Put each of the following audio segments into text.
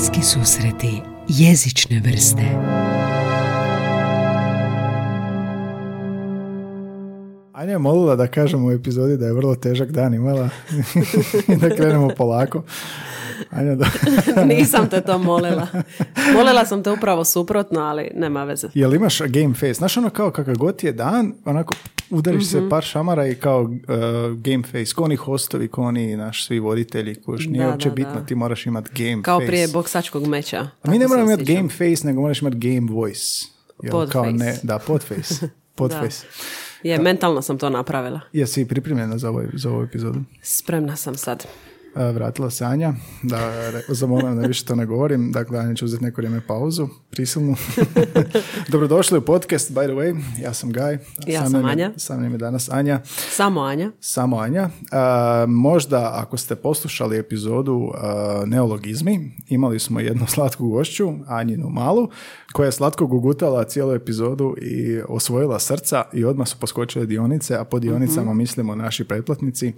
Bliski susreti jezične vrste Anja je molila da kažemo u epizodi da je vrlo težak dan imala i da krenemo polako. Anja, da... Nisam te to molila. Molila sam te upravo suprotno, ali nema veze. Jel imaš game face? Znaš ono kao kakav god je dan, onako udariš se Mhm. par šamara i kao uh, game face. Ko oni hostovi, ko oni naš svi voditelji, koji nije Da, uopće da, bitno, da. ti moraš imati game Kao face. prije boksačkog meča. A mi ne moramo imati game face, nego moraš imati game voice. Jel, Podface. Kao ne, da, podface. Podface. Je, mentalno sam to napravila. Jesi pripremljena za, ovaj, za ovu epizodu? Spremna sam sad. E, Vratila se Anja, da zamolim da više to ne govorim. Dakle, Anja će uzeti neko vrijeme pauzu, prisilnu. Dobrodošli u podcast, by the way. Ja sam Gaj. Ja Sa sam je- Anja. Sa mnom je danas Anja. Samo Anja. Samo Anja. E, možda ako ste poslušali epizodu e, Neologizmi, imali smo jednu slatku gošću, Anjinu Malu, koja je slatko gugutala cijelu epizodu i osvojila srca i odmah su poskočile dionice, a po dionicama mislimo naši pretplatnici.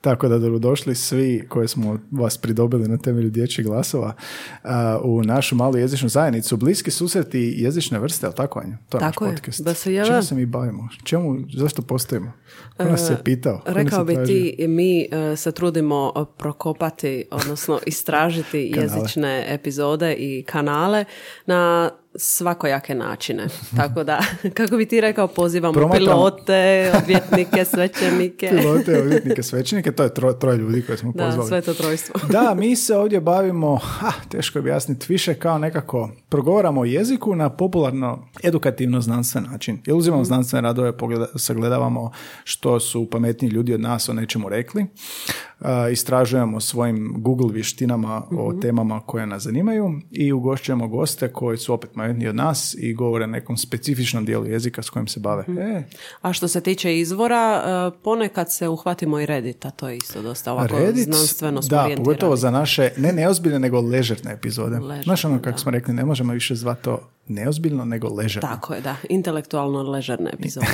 Tako da dobrodošli svi koje smo vas pridobili na temelju dječjih glasova u našu malu jezičnu zajednicu. Bliski susreti jezične vrste, ali tako Anja? To je Tako naš je. podcast. BSJV. Čemu se mi bavimo? Čemu, zašto postojimo? Ko nas se pitao? Ko je Rekao bi ti, mi e, se trudimo e, prokopati, odnosno istražiti jezične epizode i kanale na svakojake načine. Tako da, kako bi ti rekao, pozivamo Promatramo- pilote, odvjetnike, svećenike. Pilote, odvjetnike, svećenike, to je tro, troje ljudi koje smo Da, pozvali. sve to trojstvo. Da, mi se ovdje bavimo, ha, teško je objasniti, više kao nekako progovaramo o jeziku na popularno edukativno znanstven način. Ili uzimamo znanstvene radove, pogleda, sagledavamo što su pametniji ljudi od nas o nečemu rekli, uh, istražujemo svojim Google vještinama o temama koje nas zanimaju i ugošćujemo goste koji su opet pametniji od nas i govore o nekom specifičnom dijelu jezika s kojim se bave. E, A što se tiče izvora, e, ponekad se uhvatimo i Reddita, to je isto dosta ovako Reddit, znanstveno da, pogotovo za naše, ne neozbiljne, nego ležerne epizode. Ležerne, Znaš ono kako smo rekli, ne možemo više zvati to neozbiljno, nego ležerno. Tako je, da. Intelektualno ležerne epizode.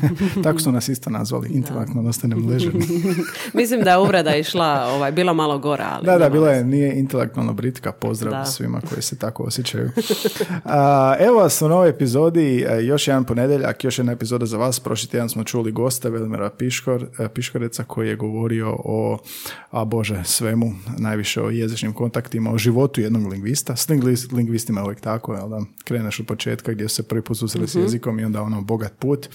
Tako su nas isto nazvali, intelektualno ostanem ležerni. Mislim da je uvreda išla, ovaj, bila malo gora, ali... Da, da, bila je, nije intelektualno britka, pozdrav Da. svima koji se tako osjećaju. A, evo vas u novoj epizodi, e, još jedan ponedjeljak, još jedna epizoda za vas. Prošli tjedan smo čuli gosta Velimira Piškor, e, Piškoreca koji je govorio o, a bože, svemu, najviše o jezičnim kontaktima, o životu jednog lingvista. S lingvis- lingvistima je uvijek tako, jel da kreneš od početka gdje se prvi put susreli s jezikom i onda ono bogat put.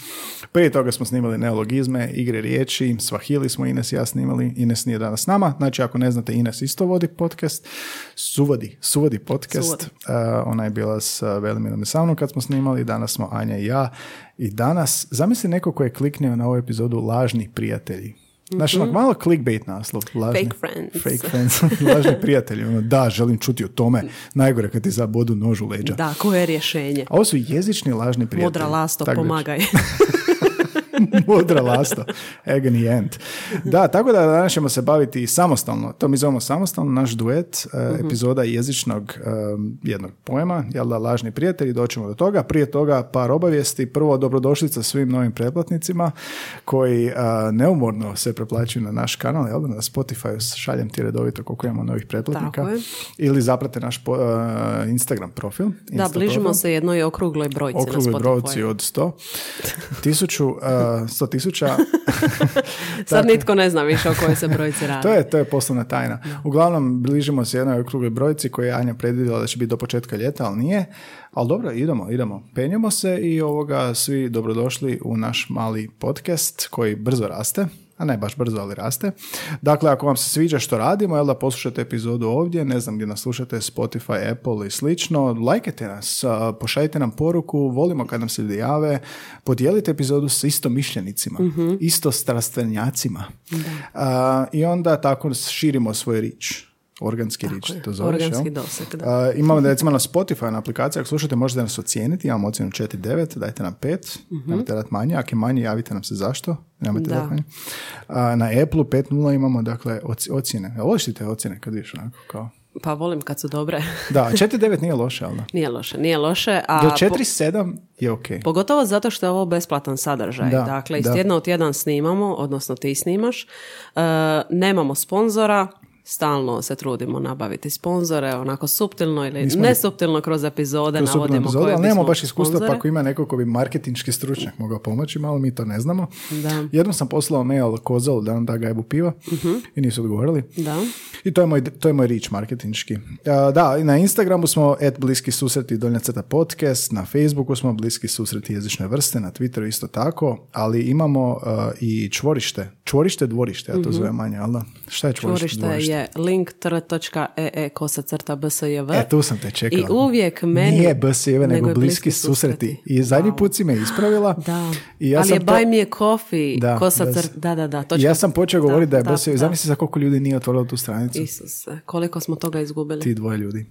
Prije toga smo snimali neologizme, igre riječi, Swahili smo Ines i ja snimali, Ines nije danas s nama, znači ako ne znate Ines isto vodi podcast, suvodi, suvodi podcast, Suvodi. Uh, ona je bila s Velimirom i sa mnom kad smo snimali, danas smo Anja i ja i danas, zamisli neko ko je kliknio na ovu epizodu Lažni prijatelji. Znači, onak malo clickbait naslov. Lažni. Fake friends. Fake friends. Lažni prijatelji. Ono, da, želim čuti o tome. Najgore kad ti zabodu nož u leđa. Da, koje je rješenje? A ovo su jezični lažni prijatelji. Modra lasto, Tako pomagaj. Modra lasta. Agony end. Da, tako da danas ćemo se baviti samostalno. To mi zovemo samostalno, naš duet, Mhm. epizoda jezičnog e, jednog pojma, jel da, lažni prijatelji, doćemo do toga. Prije toga par obavijesti. Prvo, dobrodošlica svim novim pretplatnicima koji e, neumorno se preplaćuju na naš kanal, jel da, na Spotify šaljem ti redovito koliko imamo novih pretplatnika. Tako je. Ili zaprate naš po- e, Instagram profil. Da, Insta bližimo profil. se jednoj okrugloj brojci Okrugli na brojci Spotify. od 100. Tisuću, uh, 100 tisuća. Sad nitko ne zna više o kojoj se brojci radi. to, je, to je poslovna tajna. Uglavnom, bližimo se jednoj okrugloj brojci koju je Anja predvidjela da će biti do početka ljeta, ali nije. Ali dobro, idemo, idemo. Penjemo se i ovoga svi dobrodošli u naš mali podcast koji brzo raste a ne baš brzo, ali raste. Dakle, ako vam se sviđa što radimo, jel da poslušate epizodu ovdje, ne znam gdje nas slušate, Spotify, Apple i slično, lajkajte nas, pošaljite nam poruku, volimo kad nam se ljudi jave, podijelite epizodu s isto mišljenicima, isto strastvenjacima. A, I onda tako širimo svoj rič. Organski rič, to zoveš, organski doseg, da. A, imamo da recimo na Spotify na aplikaciji, ako slušate možete nas ocijeniti, imamo ocjenu 4.9, dajte nam 5, nemojte dati manje, ako je manje javite nam se zašto, nemojte Da. dati manje. A, na Apple 5.0 imamo dakle ocjene, voliš ti te ocjene kad vidiš onako kao... Pa volim kad su dobre. Da, 4.9 nije loše, ali da. nije loše, nije loše. A Do po- 4.7 je ok. Pogotovo zato što je ovo besplatan sadržaj. Da, dakle, iz tjedna u tjedan snimamo, odnosno ti snimaš. E, nemamo sponzora, stalno se trudimo nabaviti sponzore, onako suptilno ili Nismo- nesuptilno kroz epizode su navodimo epizode, koje ali nemamo baš iskustva, pa ako ima neko ko bi marketinški stručnjak mogao pomoći, malo mi to ne znamo. Da. Jednom sam poslao mail Kozolu da nam da gajbu piva i nisu odgovorili. Da. I to je moj, to je moj rič marketinški. Da, i na Instagramu smo at bliski susreti donja crta podcast, na Facebooku smo bliski susreti jezične vrste, na Twitteru isto tako, ali imamo a, i čvorište. Čvorište, dvorište, ja to zovem manje, ali da. Šta je čvorište, Čvorište dvorište? Je link.ee kosa crta bsjv. E, tu sam te čekala. I uvijek meni... Nije BSJV, nego, je bliski susreti. I zadnji Wow. put si me ispravila. Da. I ja Ali sam je to- buy me a coffee Da, kosa da, crt... Da, da, da. Točka. Ja sam počeo govoriti da je da, BSJV. da. Zamisli za koliko ljudi nije otvorilo tu stranicu. Isuse, koliko smo toga izgubili. Ti dvoje ljudi.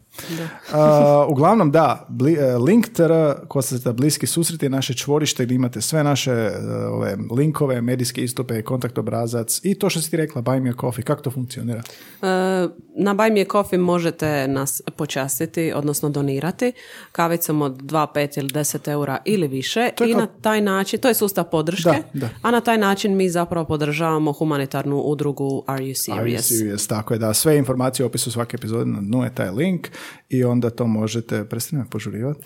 A, uglavnom, da, bli, e, link tr, kosacrta bliski susreti je naše čvorište gdje imate sve naše e, ove, linkove, medijske istupe, kontakt obrazac i to što si ti rekla, buy me a coffee, kako to funkcionira? E, Na Buy Me Coffee možete nas počastiti, odnosno donirati kavicom od 2, 5 ili 10 eura ili više i kao- na taj način, to je sustav podrške, Da, da. a na taj način mi zapravo podržavamo humanitarnu udrugu Are You Are you Serious? serious? Tako je, da. Sve informacije u opisu svake epizode na dnu je taj link i onda to možete, prestani me požurivati,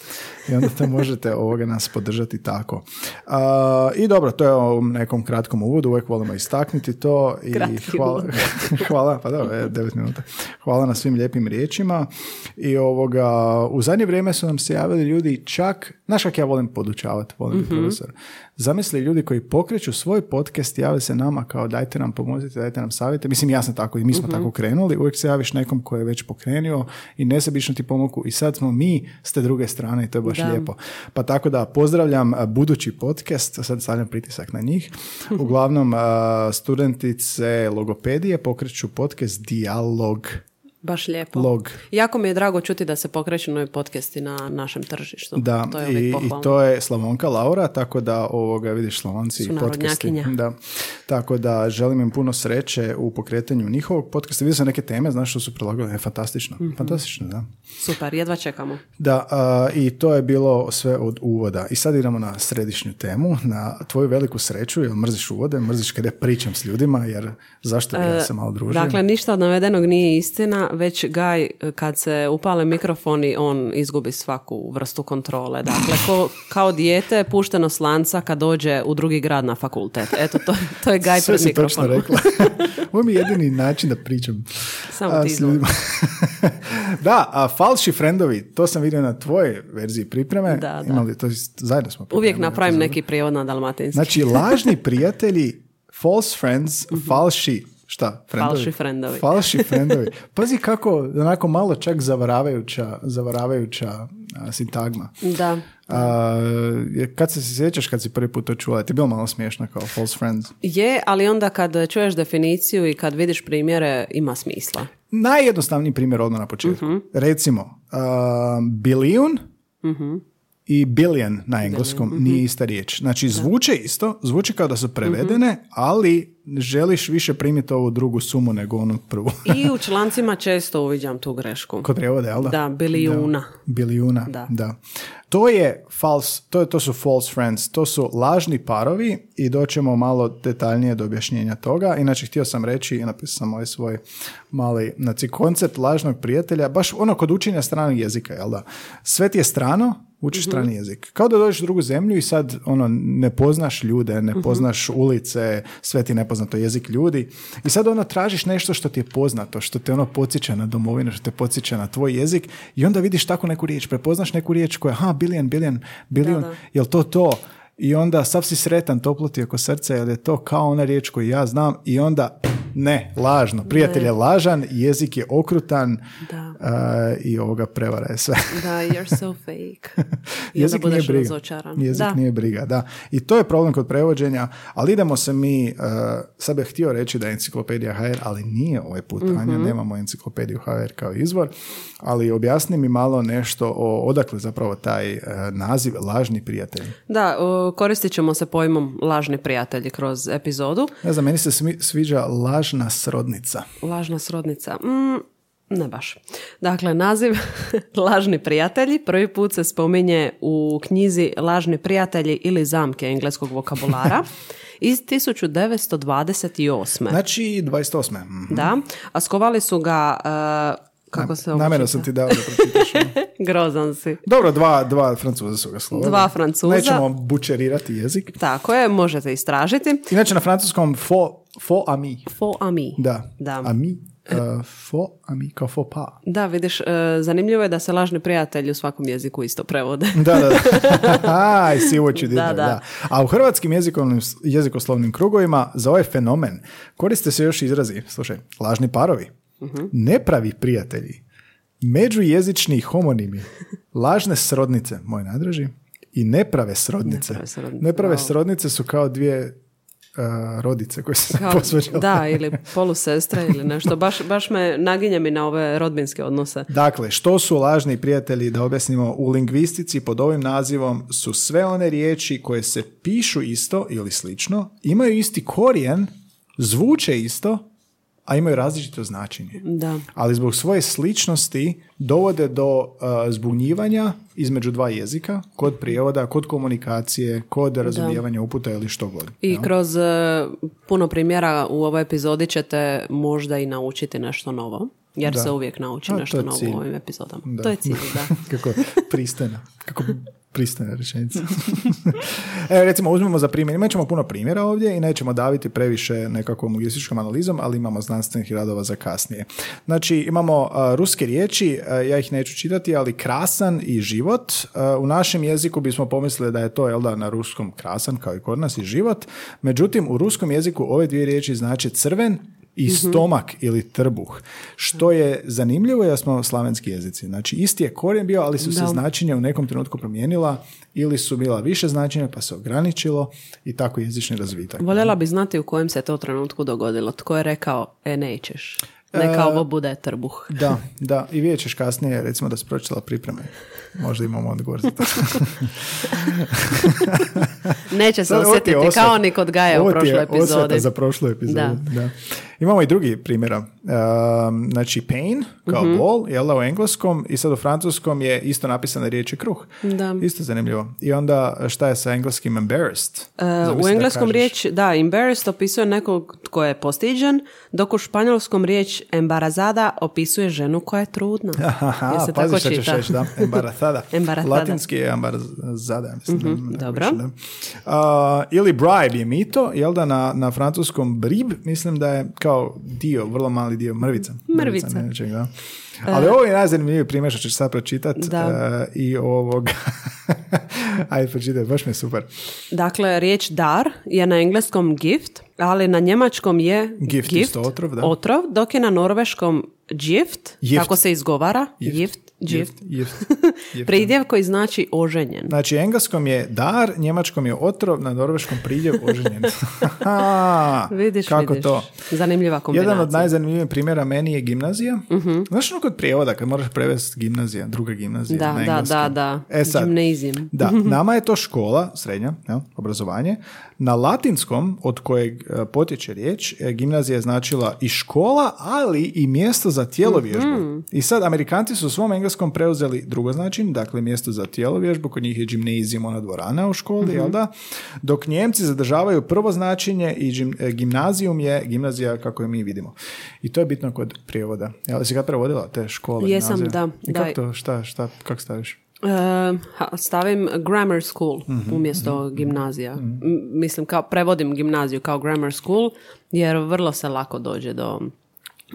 i onda to možete ovoga nas podržati tako. A, I dobro, to je u nekom kratkom uvodu, uvijek volimo istaknuti to i hvala, hvala, pa da, devet minuta. Hvala na svim lijepim riječima i ovoga, u zadnje vrijeme su nam se javili ljudi čak, znaš kak ja volim podučavati, volim biti profesor. Zamisli ljudi koji pokreću svoj podcast, jave se nama kao dajte nam pomozite, dajte nam savjete. Mislim, ja sam tako i mi smo tako krenuli. Uvijek se javiš nekom ko je već pokrenio i nesebično ti pomogu i sad smo mi s te druge strane i to je baš Da. lijepo. Pa tako da pozdravljam budući podcast, sad stavljam pritisak na njih. Uglavnom, studentice logopedije pokreću podcast Dialog. Baš lijepo. Log. Jako mi je drago čuti da se pokreću novi podcasti na našem tržištu. Da, to je i, i to je Slavonka Laura, tako da ovoga vidiš Slavonci i podcasti. Da. Tako da želim im puno sreće u pokretanju njihovog podcasta. Vidio sam neke teme, znaš što su prilagodile, fantastično. Mhm. Fantastično, da. Super, jedva čekamo. Da, a, i to je bilo sve od uvoda. I sad idemo na središnju temu, na tvoju veliku sreću, jer mrziš uvode, mrziš kada pričam s ljudima, jer zašto bi ja se malo družio? Dakle, ništa od navedenog nije istina, već Gaj, kad se upale mikrofoni, on izgubi svaku vrstu kontrole. Dakle, ko, kao dijete pušteno s lanca kad dođe u drugi grad na fakultet. Eto, to, to je Gaj Sve pred mikrofonom. rekla. Ovo mi je jedini način da pričam Samo a, ti s ljudima. da, a falši friendovi, to sam vidio na tvojoj verziji pripreme. Da, da. Imali, to, zajedno smo Uvijek napravim neki prijevod na dalmatinski. Znači, lažni prijatelji, false friends, falši, šta? Friendovi? Falši friendovi. Falši friendovi. Pazi kako, onako malo čak zavaravajuća, zavaravajuća a, sintagma. Da. A, kad se sjećaš kad si prvi put to čula, ti je bilo malo smiješno kao false friends? Je, ali onda kad čuješ definiciju i kad vidiš primjere, ima smisla. Najjednostavniji primjer odmah na početku. Recimo, a, bilijun i billion na engleskom nije ista riječ. Znači, zvuče isto, zvuči kao da su prevedene, ali želiš više primiti ovu drugu sumu nego onu prvu. I u člancima često uviđam tu grešku. Kod prijevode, jel da? Da, bilijuna. Bilijuna, Da. da. To je false, to, je, to su false friends, to su lažni parovi i doćemo malo detaljnije do objašnjenja toga. Inače, htio sam reći, i napisao sam ovaj svoj mali, znači, koncept lažnog prijatelja, baš ono kod učenja stranog jezika, jel da? Sve ti je strano, učiš strani jezik. Kao da dođeš u drugu zemlju i sad ono ne poznaš ljude, ne poznaš ulice, sve ti je nepoznato jezik ljudi i sad ono tražiš nešto što ti je poznato, što te ono podsjeća na domovinu, što te podsjeća na tvoj jezik i onda vidiš tako neku riječ, prepoznaš neku riječ koja, ha, billion, billion, billion, Da, da. jel to to? I onda sav si sretan, toplo ti oko srca, jer je to kao ona riječ koju ja znam i onda ne, lažno. Prijatelj je lažan, jezik je okrutan Da. a, i ovoga prevara je sve. Da, you're so fake. I Jezik nije briga. razočaran. Jezik da. nije briga, da. I to je problem kod prevođenja, ali idemo se mi, uh, sad bih htio reći da je enciklopedija HR, ali nije ovaj put, Anja, Mhm. nemamo enciklopediju HR kao izvor, ali objasni mi malo nešto o odakle zapravo taj uh, naziv lažni prijatelj. Da, o, koristit ćemo se pojmom lažni prijatelji kroz epizodu. Ne znam, meni se smi- sviđa lažna srodnica. Lažna srodnica. Mm, ne baš. Dakle, naziv Lažni prijatelji prvi put se spominje u knjizi Lažni prijatelji ili zamke engleskog vokabulara iz 1928. Znači 28. Mhm. Da, a skovali su ga, uh, kako se ovo Namjerno sam ti dao da pročitaš. Grozan si. Dobro, dva, dva francuza su ga slovili. Dva Francuza. Nećemo bučerirati jezik. Tako je, možete istražiti. Inače na francuskom faux, faux ami. Faux ami. Da. Da. Ami. Uh, faux ami, kao faux pas. Da, vidiš, e, zanimljivo je da se lažni prijatelji u svakom jeziku isto prevode. Da, da, da. I see what you did Da, da. da. A u hrvatskim jezikovnim, jezikoslovnim krugovima za ovaj fenomen koriste se još izrazi, slušaj, lažni parovi, Mhm. nepravi prijatelji, međujezični homonimi, lažne srodnice, moj nadraži, i neprave srodnice. Neprave srodnice, Neprave wow. srodnice su kao dvije uh, rodice koje se posvađale. da, ili polusestre ili nešto. Baš, baš me naginje mi na ove rodbinske odnose. Dakle, što su lažni prijatelji, da objasnimo, u lingvistici pod ovim nazivom su sve one riječi koje se pišu isto ili slično, imaju isti korijen, zvuče isto, a imaju različito značenje. Da. Ali zbog svoje sličnosti dovode do uh, zbunjivanja između dva jezika, kod prijevoda, kod komunikacije, kod razumijevanja uputa ili što god. I kroz e, puno primjera u ovoj epizodi ćete možda i naučiti nešto novo. Jer Da. se uvijek nauči A, nešto novo u ovim epizodama. Da. To je cilj, da. kako pristojna. Kako pristojna rečenica. Evo, recimo, uzmemo za primjer. Imat ćemo puno primjera ovdje i nećemo daviti previše nekakvom lingvističkom analizom, ali imamo znanstvenih radova za kasnije. Znači, imamo a, ruske riječi, a, ja ih neću čitati, ali krasan i život. A, u našem jeziku bismo pomislili da je to, jel da, na ruskom krasan, kao i kod nas, i život. Međutim, u ruskom jeziku ove dvije riječi znači crven i stomak ili trbuh. Što je zanimljivo jer smo slavenski jezici. Znači isti je korijen bio, ali su se Da. značenja u nekom trenutku promijenila ili su bila više značenja pa se ograničilo i tako jezični razvitak. Voljela bi znati u kojem se to trenutku dogodilo. Tko je rekao, e, nećeš. Neka ovo bude trbuh. Da, da. I vidjet ćeš kasnije, recimo da si pročitala pripreme. Možda imamo odgovor za to. Neće se osjetiti kao ni kod Gaja u Ovo ti je prošloj epizodi. za prošlu epizodu. Da. Da. Imamo i drugi primjera. Um, znači pain kao Mhm. bol, jel da u engleskom i sad u francuskom je isto napisana riječ je kruh. Da. Isto zanimljivo. I onda šta je sa engleskim embarrassed? Zamisli u da engleskom kažeš- riječ, da, embarrassed opisuje nekog tko je postiđen, dok u španjolskom riječ embarazada opisuje ženu koja je trudna. Aha, se pazi ćeš reći, da. Embarazada. Embarazada. Latinski je embarazada, mislim. da- da dobro. da. A, ili bribe je mito, jel da na, na francuskom brib, mislim da je kao dio, vrlo mali dio, mrvica. Mrvica. ne, nečeg, da. Ali ovo je najzanimljiviji primjer što ćeš sad pročitat Da. e, i ovog ajde pročitaj, baš mi je super. Dakle, riječ dar je na engleskom gift, ali na njemačkom je Gift isto otrov, da. otrov, dok je na norveškom gift, Gift. kako se izgovara, Gift. gift, gift, Gift. Gift. pridjev koji znači oženjen. Znači, engleskom je dar, njemačkom je otrov, na norveškom pridjev oženjen. Vidiš, kako vidiš. to? Zanimljiva kombinacija. Jedan od najzanimljivijih primjera meni je gimnazija. Mhm. Znaš ono kod prijevoda, kad moraš prevesti gimnazija, druga gimnazija Da, na da, da, da. E sad, Gymnasium. da, nama je to škola, srednja, jel, obrazovanje. Na latinskom, od kojeg e, potječe riječ, e, gimnazija je značila i škola, ali i mjesto za tjelovježbu. Mhm. I sad, Amerikanci su u svom engleskom preuzeli drugo značenje, dakle mjesto za tjelovježbu, kod njih je gimnazijum, ona dvorana u školi, Mhm. jel da? Dok Njemci zadržavaju prvo značenje i gim, e, gimnazijum je gimnazija kako je mi vidimo. I to je bitno kod prijevoda. Jel si kad prevodila te škole? Jesam, gimnazije? da, I da. kako to, šta, šta, kako staviš? Ha, stavim grammar school Mhm, umjesto gimnazija. M- Mislim, kao prevodim gimnaziju kao grammar school, jer vrlo se lako dođe do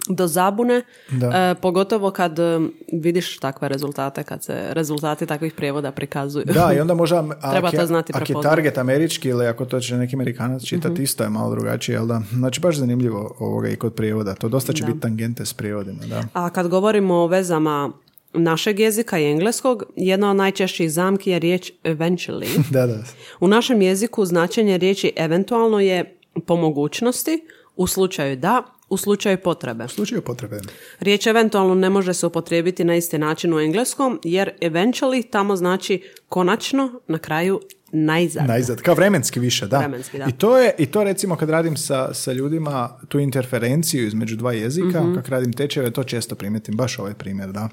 do zabune, Da. E, pogotovo kad e, vidiš takve rezultate, kad se rezultati takvih prijevoda prikazuju. Da, i onda možda, Treba to znati ako je target američki ili ako to će neki amerikanac čitati, Mhm. isto je malo drugačije, jel da? Znači, baš zanimljivo ovoga i kod prijevoda. To dosta će biti tangente s prijevodima, da. A kad govorimo o vezama našeg jezika i engleskog, jedna od najčešćih zamki je riječ eventually. Da, da. U našem jeziku značenje riječi eventualno je po mogućnosti, u slučaju da, u slučaju potrebe. U slučaju potrebe. Riječ eventualno ne može se upotrijebiti na isti način u engleskom, jer eventually tamo znači konačno, na kraju, najzad. Najzad, kao vremenski više, da. Vremenski, da. I to je, i to recimo kad radim sa, sa ljudima tu interferenciju između dva jezika, Mhm. kad radim tečajeve, to često primetim, baš ovaj primjer, da.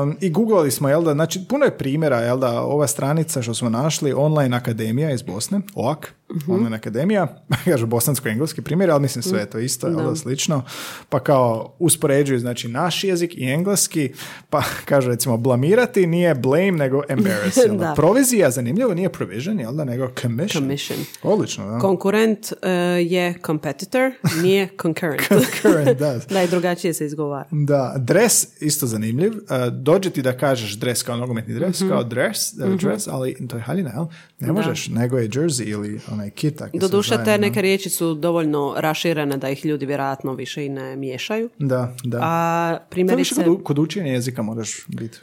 Um, I googlali smo, jel da, znači puno je primjera, jel da, ova stranica što smo našli, online akademija iz Bosne, OAK, Mhm. online akademija, kažu bosansko-engleski primjer, ali mislim sve je to isto, jel da, slično, pa kao uspoređuju, znači naš jezik i engleski, pa kaže recimo blamirati nije blame, nego embarrass, jel da. Da. Provizija, zanimljivo, nije provision, jel da, nego commission. Commission. Odlično, da. Konkurent e, je competitor, nije concurrent. Concurrent, da. da, i drugačije se izgovara. Da, dres, isto zanimljiv. Uh, dođe ti da kažeš dres kao nogometni dres, Mhm. kao dress, uh, dress, ali to je haljina, jel? Ne možeš, nego je jersey ili onaj kit. Doduše, te neke riječi su dovoljno raširene da ih ljudi vjerojatno više i ne miješaju. Da, da. A primjerice... kod, kod učenja jezika moraš biti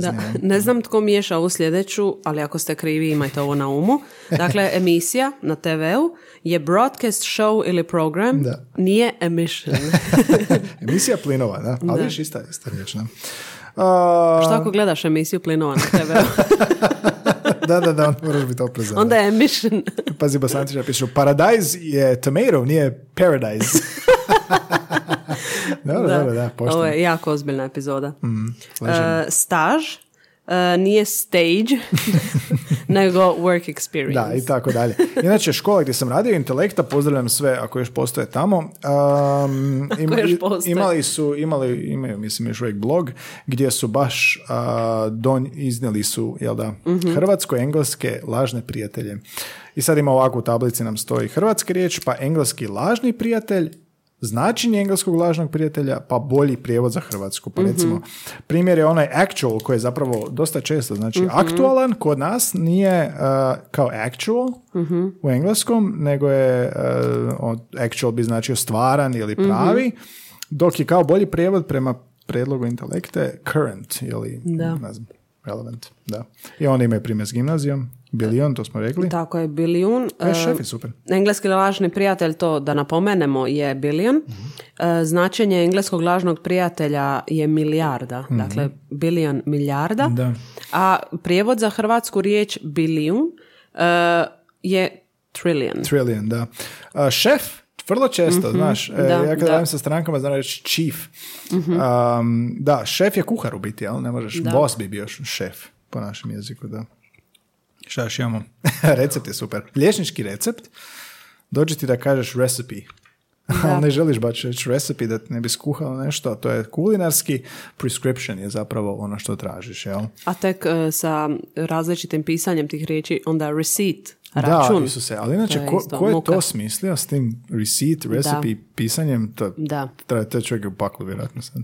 Da, ne znam tko miješa ovu sljedeću, ali ako ste krivi imajte ovo na umu. Dakle, emisija na TV-u je broadcast show ili program, Da. nije emission. Emisija plinova, da. Ali Da. viš ista, ista riječ, da. A, Što ako gledaš emisiju plinova na TV-u? da, da, da, moraš biti oprezan. Onda je emission. Pazi, bosanci pišu, paradise je tomato, nije paradise. dobro, dobro, da, pošteno. Ovo je jako ozbiljna epizoda. slažem. E, staž e, nije stage, nego work experience. Da, i tako dalje. Inače, škola gdje sam radio intelekta, pozdravljam sve ako još postoje tamo. Um, im- još postoje. imali su, imali, imaju, mislim, još uvijek blog gdje su baš uh, don, iznijeli su, jel da, Mhm. hrvatsko-engleske lažne prijatelje. I sad ima ovako u tablici nam stoji hrvatska riječ, pa engleski lažni prijatelj, značenje engleskog lažnog prijatelja, pa bolji prijevod za hrvatsku. Pa recimo, primjer je onaj actual koji je zapravo dosta često, znači aktualan kod nas nije uh, kao actual u engleskom, nego je uh, actual bi značio stvaran ili pravi, dok je kao bolji prijevod prema predlogu intelekte current ili Da. ne znam, relevant. Da. I onda imaju primjer s gimnazijom, bilion, to smo rekli. Tako je, bilijun. E, E, šef je super. Engleski lažni prijatelj, to da napomenemo, je billion. E, značenje engleskog lažnog prijatelja je milijarda. Dakle, billion milijarda. Da. A prijevod za hrvatsku riječ bilijun e, je trillion. Trillion, da. A, šef, vrlo često, znaš, e, Mhm. da, ja kad da. Mhm. radim sa strankama znam reći chief. Um, da, šef je kuhar u biti, ali ne možeš, boss bi bio šef po našem jeziku, da. Šta još imamo? recept je super. Liječnički recept, dođe ti da kažeš recipe. ali ne želiš baš reći recipe da ne bi skuhao nešto, a to je kulinarski, prescription je zapravo ono što tražiš, jel? A tek e, sa različitim pisanjem tih riječi, onda receipt, račun. Da, Isuse, ali inače, To je ko, ko je muka. to smislio s tim receipt, recipe, pisanjem, to, Da. to, to je čovjek u paklu, vjerojatno sad.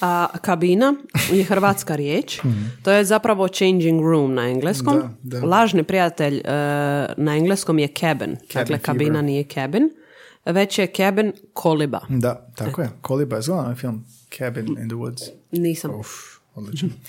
A kabina je hrvatska riječ. To je zapravo changing room na engleskom. Mhm. Da, da. Lažni prijatelj e, na engleskom je cabin. dakle, fever. kabina nije cabin. Već je cabin koliba. Da, tako je. Koliba je ovaj film Cabin in the Woods. Nisam. Uf, odličan.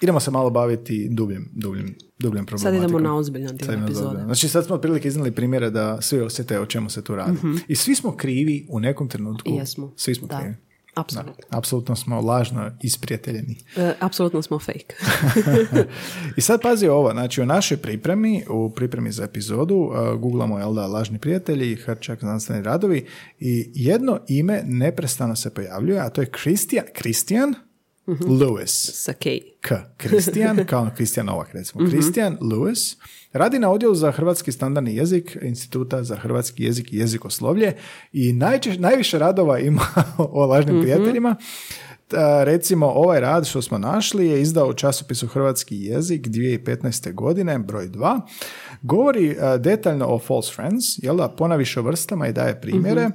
Idemo se malo baviti dubljim, dubljim, dubljim Sad problematikom. idemo na ozbiljan dio Sad epizode. Znači sad smo otprilike iznali primjere da svi osjete o čemu se tu radi. I svi smo krivi u nekom trenutku. Jesmo. Svi smo Da. krivi. Apsolutno. Apsolutno smo lažno isprijateljeni. E, apsolutno smo fake. I sad pazi ovo, znači u našoj pripremi, u pripremi za epizodu, uh, googlamo jel da, lažni prijatelji, Hrčak, znanstveni radovi i jedno ime neprestano se pojavljuje, a to je Christian, Christian Lewis. Sa K. K. Christian, kao Kristijan Novak recimo. Christian Lewis radi na odjelu za hrvatski standardni jezik Instituta za hrvatski jezik i jezikoslovlje i najčeš, najviše radova ima o lažnim prijateljima. Ta, recimo, ovaj rad što smo našli je izdao u časopisu Hrvatski jezik 2015. godine, broj 2. Govori a, detaljno o false friends, jel da, ponaviše o vrstama i daje primjere.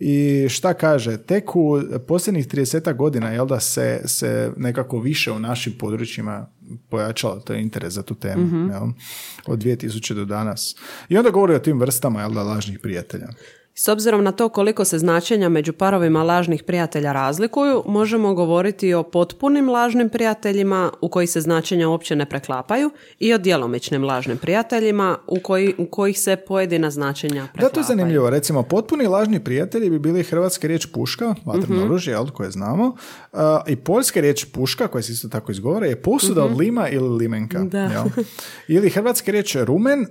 I šta kaže, tek u posljednjih 30 godina, jel da, se, se nekako više u našim područjima pojačalo to je interes za tu temu, jel? od 2000 do danas. I onda govori o tim vrstama, jel da, lažnih prijatelja. S obzirom na to koliko se značenja među parovima lažnih prijatelja razlikuju, možemo govoriti o potpunim lažnim prijateljima u koji se značenja uopće ne preklapaju i o djelomičnim lažnim prijateljima u, koji, u kojih se pojedina značenja preklapaju. Da, to je zanimljivo. Recimo, potpuni lažni prijatelji bi bili hrvatska riječ puška, vatrno Mhm. oružje, jel, koje znamo, uh, i poljska riječ puška, koja se isto tako izgovara, je posuda od lima ili limenka. Mhm. Da. jel? Ili hrvatska riječ rumen, uh,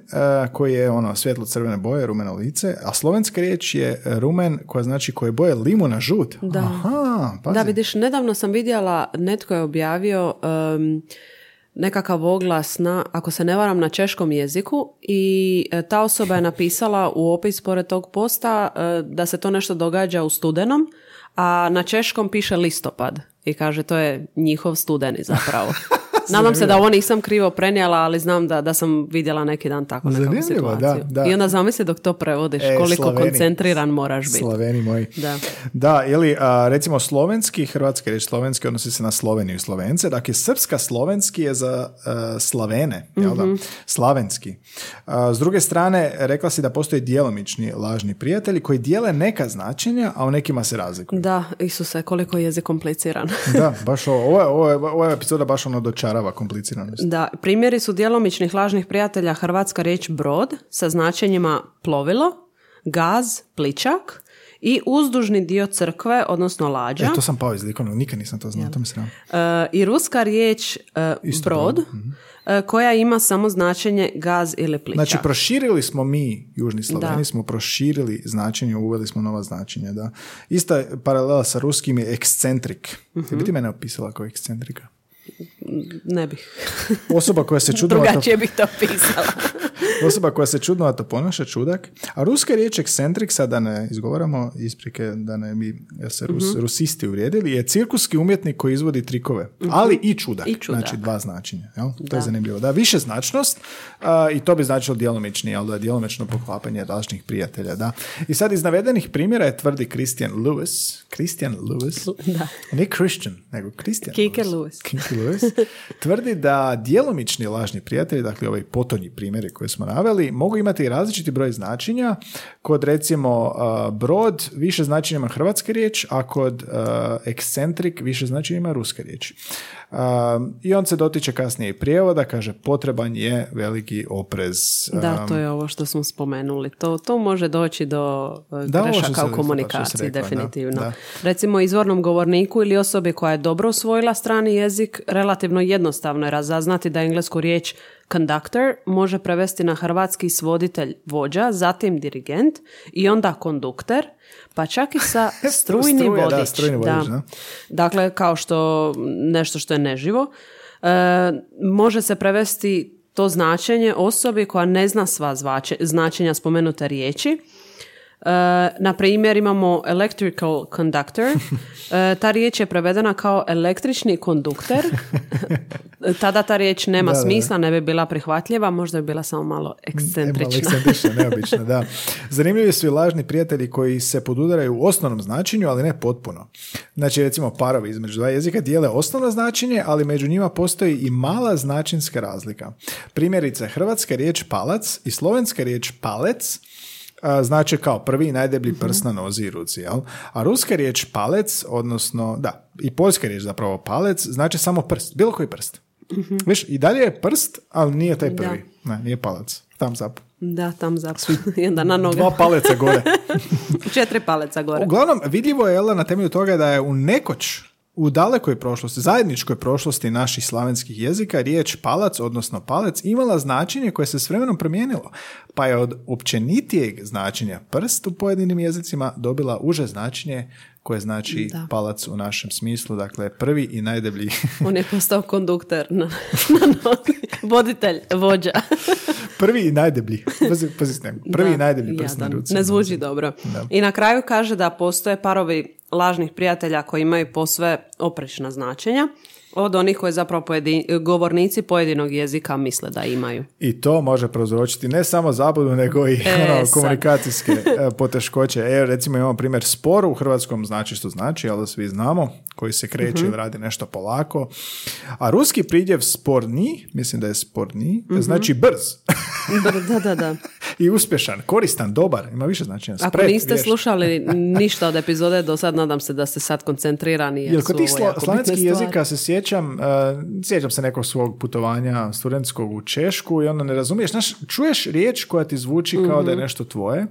koji je ono svjetlo crvene boje, rumeno lice, a slovenska riječ je rumen, koja znači koje boje limuna žut. Da. Aha, pazi. Da, vidiš, nedavno sam vidjela, netko je objavio em, nekakav oglas na, ako se ne varam, na češkom jeziku i e, ta osoba je napisala u opis pored tog posta e, da se to nešto događa u studenom, a na češkom piše listopad i kaže to je njihov studeni zapravo. Nadam se da ovo nisam krivo prenijela, ali znam da, da sam vidjela neki dan tako neku Zanimljivo, da, situaciju. da. I onda zamisli dok to prevodiš, E, koliko Slaveni. koncentriran moraš biti. Slaveni moji. Da. Da, ili a, recimo slovenski, hrvatska riječ slovenski odnosi se na Sloveniju i Slovence, dakle srpska slovenski je za a, Slavene, jel da? Mhm. Slavenski. A, s druge strane, rekla si da postoje djelomični lažni prijatelji koji dijele neka značenja, a u nekima se razlikuju. Da, Isuse, koliko je jezik kompliciran. Da, baš ovo, ovo, je- ovo, je- epizoda baš ono dočarava kompliciranost. Da, primjeri su djelomičnih lažnih prijatelja hrvatska riječ brod sa značenjima plovilo, gaz, pličak i uzdužni dio crkve, odnosno lađa. E, to sam pao iz likovnog, nikad nisam to znao, to mi sram. E, I ruska riječ e, brod, brod, mhm. e, koja ima samo značenje gaz ili pličak. Znači, proširili smo mi, južni Slaveni, Da. smo proširili značenje, uveli smo nova značenja, da. Ista paralela sa ruskim je ekscentrik. Mhm. Ti bi ti mene opisala kao ekscentrika? Ne bih. Osoba koja se čudnovato, Drugačije bih to pisala. Osoba koja se čudnovato ponaša, čudak. A ruska riječ ekscentrik, sad da ne izgovaramo isprike, da ne mi se rus, Mhm. rusisti uvrijedili, je cirkuski umjetnik koji izvodi trikove, ali i čudak. I čudak. Znači dva značenja. Jel? To je zanimljivo. Da, više značnost a, i to bi značilo djelomični, jel da, djelomično poklapanje različnih prijatelja. Da. I sad iz navedenih primjera je tvrdi Christian Lewis, Christian Lewis, Da. ne Christian, nego Christian Kike Lewis. Lewis. Lewis, tvrdi da djelomični lažni prijatelji, dakle ovaj potonji primjeri koje smo naveli, mogu imati različiti broj značenja. Kod recimo brod više značenja ima hrvatska riječ, a kod ekscentrik više značenja ima ruska riječ. Uh, I on se dotiče kasnije i prijevoda, kaže potreban je veliki oprez. Da, Um, to je ovo što smo spomenuli. To, to može doći do e, Da, grešaka u komunikaciji, rekla, da, definitivno. da. Recimo, izvornom govorniku ili osobi koja je dobro usvojila strani jezik, relativno jednostavno je razaznati da englesku riječ conductor može prevesti na hrvatski svoditelj vođa, zatim dirigent i onda kondukter, pa čak i sa strujni Struja, da, vodič. strujni vodič, da. Dakle, kao što nešto što je neživo, e, može se prevesti to značenje osobi koja ne zna sva zvače, značenja spomenute riječi. E, na primjer imamo electrical conductor. E, ta riječ je prevedena kao električni kondukter. Tada ta riječ nema Da, da, da. smisla, ne bi bila prihvatljiva, možda bi bila samo malo Malo ekscentrična. ekscentrična, neobična, da. Zanimljivi su i lažni prijatelji koji se podudaraju u osnovnom značenju, ali ne potpuno. Znači, recimo, parovi između dva jezika dijele osnovno značenje, ali među njima postoji i mala značinska razlika. Primjerice, hrvatska riječ palac i slovenska riječ palec znači kao prvi i najdeblji prst na nozi i ruci, jel? A ruska riječ palec, odnosno, da, i poljska riječ zapravo palec, znači samo prst, bilo koji prst. Viš, i dalje je prst, ali nije taj prvi. Ne, nije palac. Thumbs up. Da, tam. I onda na noge. Dva paleca gore. Četiri paleca gore. Uglavnom, vidljivo je jel, na temelju toga da je u nekoć u dalekoj prošlosti, zajedničkoj prošlosti naših slavenskih jezika, riječ palac, odnosno palec, imala značenje koje se s vremenom promijenilo, pa je od općenitijeg značenja prst u pojedinim jezicima dobila uže značenje koje znači Da. palac u našem smislu, dakle prvi i najdeblji On je postao kondukter na, na. Voditelj, vođa. prvi i najdeblji, pazi, pazi prvi i Da, najdeblji prst na ruci. Ne zvuči dobro. I na kraju kaže da postoje parovi lažnih prijatelja koji imaju posve oprečna značenja od onih koje zapravo pojedi- govornici pojedinog jezika misle da imaju. I to može prouzročiti ne samo zabudu, nego i E, ono, komunikacijske e, poteškoće. E, recimo imamo primjer spor u hrvatskom znači što znači, ali da svi znamo, koji se kreće Mhm. ili radi nešto polako. A ruski pridjev sporni, mislim da je sporni, znači brz. Da, da, da. I uspješan, koristan, dobar, ima više značenja. Ako Spret, niste vješt. slušali ništa od epizode do sad, nadam se da ste sad koncentrirani. jer kod tih slo- slavenskih jezika se sjećam, uh, sjećam se nekog svog putovanja studentskog u Češku i onda ne razumiješ, znaš, čuješ riječ koja ti zvuči kao da je nešto tvoje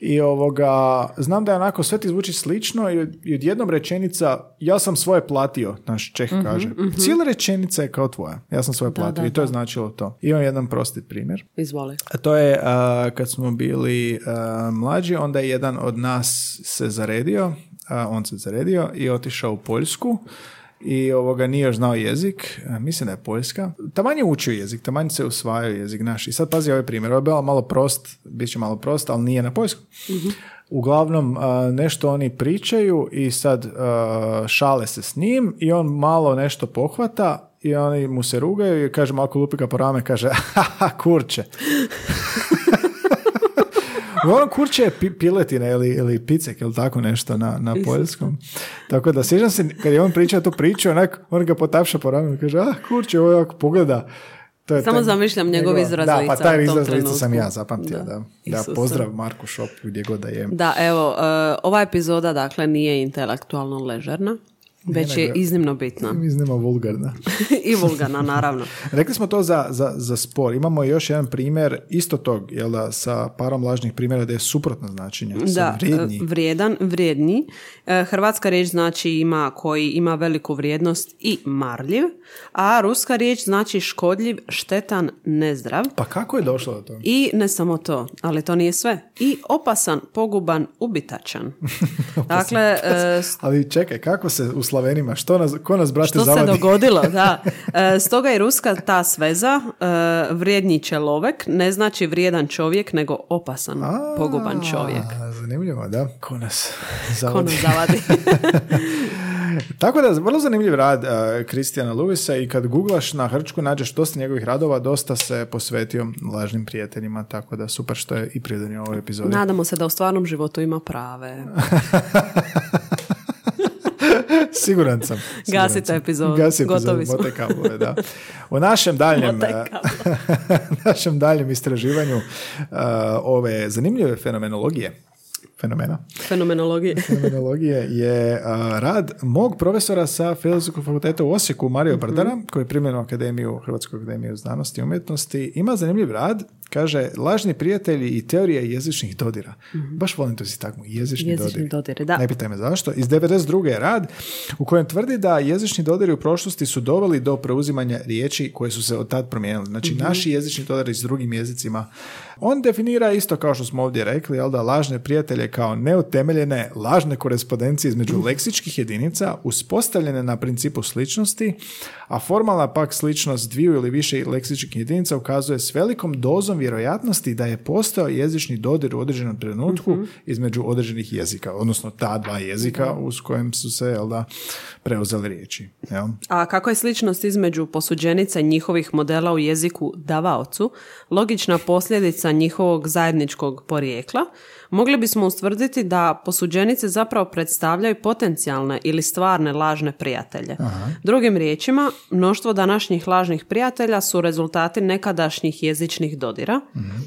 i ovoga, znam da je onako sve ti zvuči slično i, i odjednom rečenica ja sam svoje platio, naš Čeh kaže. Cijela rečenica je kao tvoja, ja sam svoje platio da, i to je značilo to. Imam jedan prosti primjer. Izvoli. A to je a, kad smo bili a, mlađi, onda je jedan od nas se zaredio, a, on se zaredio i otišao u Poljsku i ovoga nije još znao jezik, mislim da je Poljska. Taman je učio jezik, taman se usvajao jezik naš. I sad pazi ovaj primjer, ovo je bilo malo prost, bit će malo prost, ali nije na Poljskom. Uglavnom, a, nešto oni pričaju i sad šale se s njim i on malo nešto pohvata i oni mu se rugaju i kaže malko lupika po rame, kaže kurče. Uglavnom kurče je pi- piletina ili, ili picek ili tako nešto na, na poljskom. Tako da sjećam se kad je on pričao tu priču, onak, on ga potapša po ramenu i kaže, ah kurče, ovo jako pogleda. To je Samo taj- zamišljam njegov izraz Da, pa taj izraz lica sam ja zapamtio, da. Da, Isuse. pozdrav Marku Šopu gdje god da je. Da, evo, e, ova epizoda dakle nije intelektualno ležerna, već je iznimno bitna. Iznimno vulgarna. I vulgarna, naravno. Rekli smo to za, za, za spor. Imamo još jedan primjer isto tog, jel da, sa parom lažnih primjera da je suprotno značenje. Da, Sa vrijednji. e, vrijedan, vrijedni. E, Hrvatska riječ znači ima koji ima veliku vrijednost i marljiv, a ruska riječ znači škodljiv, štetan, nezdrav. Pa kako je došlo do toga? I ne samo to, ali to nije sve. I opasan, poguban, ubitačan. dakle, e, Ali čekaj, kako se u Slavenima, što nas, ko nas brate Što se zavadi? dogodilo, da. E, stoga je ruska ta sveza, e, vrijedni čelovek, ne znači vrijedan čovjek, nego opasan, A, poguban čovjek. Zanimljivo, da. Ko nas Ko zavadi. nas zavadi. Tako da, vrlo zanimljiv rad Kristijana Lewisa i kad googlaš na Hrčku nađeš dosta njegovih radova, dosta se posvetio lažnim prijateljima, tako da super što je i pridonio ovoj epizodi. Nadamo se da u stvarnom životu ima prave. Siguran sam. siguran Gasite sam. epizodu, Gasi epizodu, gotovi smo. kablove, da. U našem daljem, našem daljem istraživanju uh, ove zanimljive fenomenologije, fenomena, Fenomenologije. fenomenologije je uh, rad mog profesora sa Filozofskog fakulteta u Osijeku, Mario Mhm. Brdara, koji je primljen u Akademiju, Hrvatsku akademiju znanosti i umjetnosti. Ima zanimljiv rad, kaže, lažni prijatelji i teorija jezičnih dodira. Baš volim to si tako, jezični. Jezični dodiri. dodiri, da. Ne pitaj me zašto. Iz 92. je rad u kojem tvrdi da jezični dodiri u prošlosti su doveli do preuzimanja riječi koje su se od tad promijenili. Znači, Mhm. naši jezični dodiri s drugim jezicima. On definira isto kao što smo ovdje rekli, jel da lažne prijatelje kao neutemeljene lažne korespondencije između Mhm. leksičkih jedinica uspostavljene na principu sličnosti, a formalna pak sličnost dviju ili više leksičkih jedinica ukazuje s velikom dozom vjerojatnosti da je postao jezični dodir u određenom trenutku Mhm. između određenih jezika, odnosno ta dva jezika uz kojem su se jel da, preuzeli riječi. Jel? A kako je sličnost između posuđenica njihovih modela u jeziku davaocu, logična posljedica njihovog zajedničkog porijekla, mogli bismo ustvrditi da posuđenice zapravo predstavljaju potencijalne ili stvarne lažne prijatelje. Drugim riječima, mnoštvo današnjih lažnih prijatelja su rezultati nekadašnjih jezičnih dodira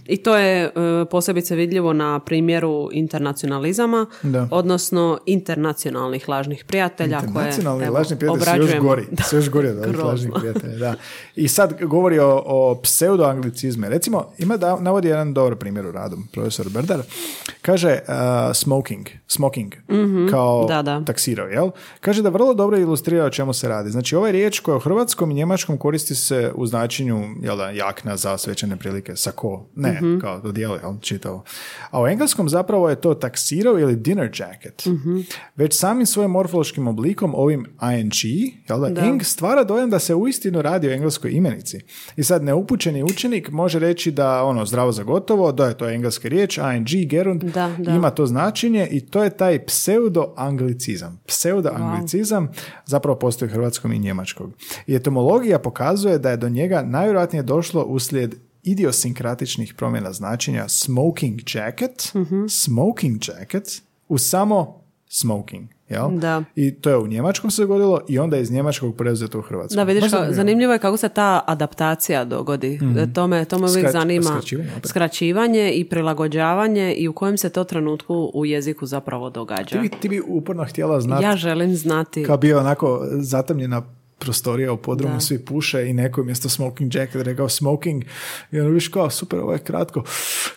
i to je e, posebice vidljivo na primjeru internacionalizama, Da. odnosno internacionalnih lažnih prijatelja koje Internacionalni evo, lažni prijatelji su još gori. Su još gori od ovih lažnih prijatelja, da. I sad govori o, o pseudoanglicizme. Recimo, ima da, navodi jedan dobar primjer u radu, profesor Berdar. Kaže uh, smoking, smoking, kao Mhm. Da, da. taksirao, jel? Kaže da vrlo dobro ilustrira o čemu se radi. Znači, ova riječ koja u hrvatskom i njemačkom koristi se u značenju, jel da, jakna za svečane prilike, sako, ne, Mhm. kao dodijelo, jel, čitavo. A u engleskom zapravo je to taksirao ili dinner jacket. Mhm. Već samim svojim morfološkim oblikom, ovim ing, jel da, ing stvara dojam da se uistinu radi o engleskoj imenici. I sad neupućeni učenik može reći da ono zdravo za gotovo, da je to engleska riječ, ing, gerund, Da, da. ima to značenje i to je taj pseudo-anglicizam. Pseudo-anglicizam zapravo postoji u hrvatskom i njemačkog. I etimologija pokazuje da je do njega najvjerojatnije došlo uslijed idiosinkratičnih promjena značenja smoking jacket, Mhm. smoking jacket, u samo smoking. Jel? Da. I to je u Njemačkom se dogodilo i onda je iz Njemačkog preuzeto u Hrvatsku. Da, vidiš, Baš ka- zanimljivo. je kako se ta adaptacija dogodi. To me, to me uvijek zanima. skraćivanje. Skraćivanje i prilagođavanje i u kojem se to trenutku u jeziku zapravo događa. Ti bi, ti bi uporno htjela znati Ja želim znati. kao bio onako zatamljena prostorija u podrumu, Da. svi puše i neko je mjesto smoking jacket rekao smoking i ono viš kao super, ovo je kratko,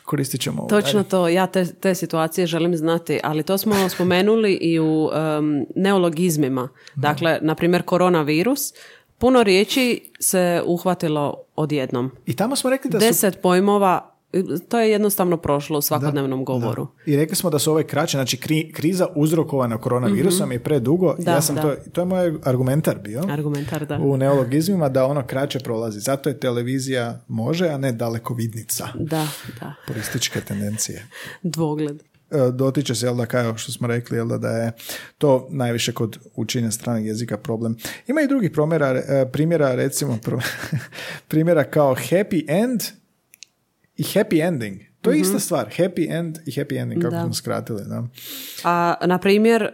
koristit ćemo ovo. Točno Ajde. to, ja te, te situacije želim znati, ali to smo spomenuli i u em, neologizmima. Dakle, na primjer, koronavirus, puno riječi se uhvatilo odjednom. I tamo smo rekli da su Deset pojmova, to je jednostavno prošlo u svakodnevnom govoru. I rekli smo da su ove kraće, znači kri- kriza uzrokovana koronavirusom je predugo. Da, ja sam da. to, to je moj argumentar bio. Argumentar, da. U neologizmima da ono kraće prolazi. Zato je televizija može, a ne dalekovidnica. Da, da. Purističke tendencije. Dvogled. E, dotiče se, jel da, kao što smo rekli, jel da, da je to najviše kod učenja stranog jezika problem. Ima i drugih promjera, e, primjera, recimo, primjera kao happy end i happy ending. To je ista stvar, happy end i happy ending, kako Da. smo skratili. Da. A, na primjer, e,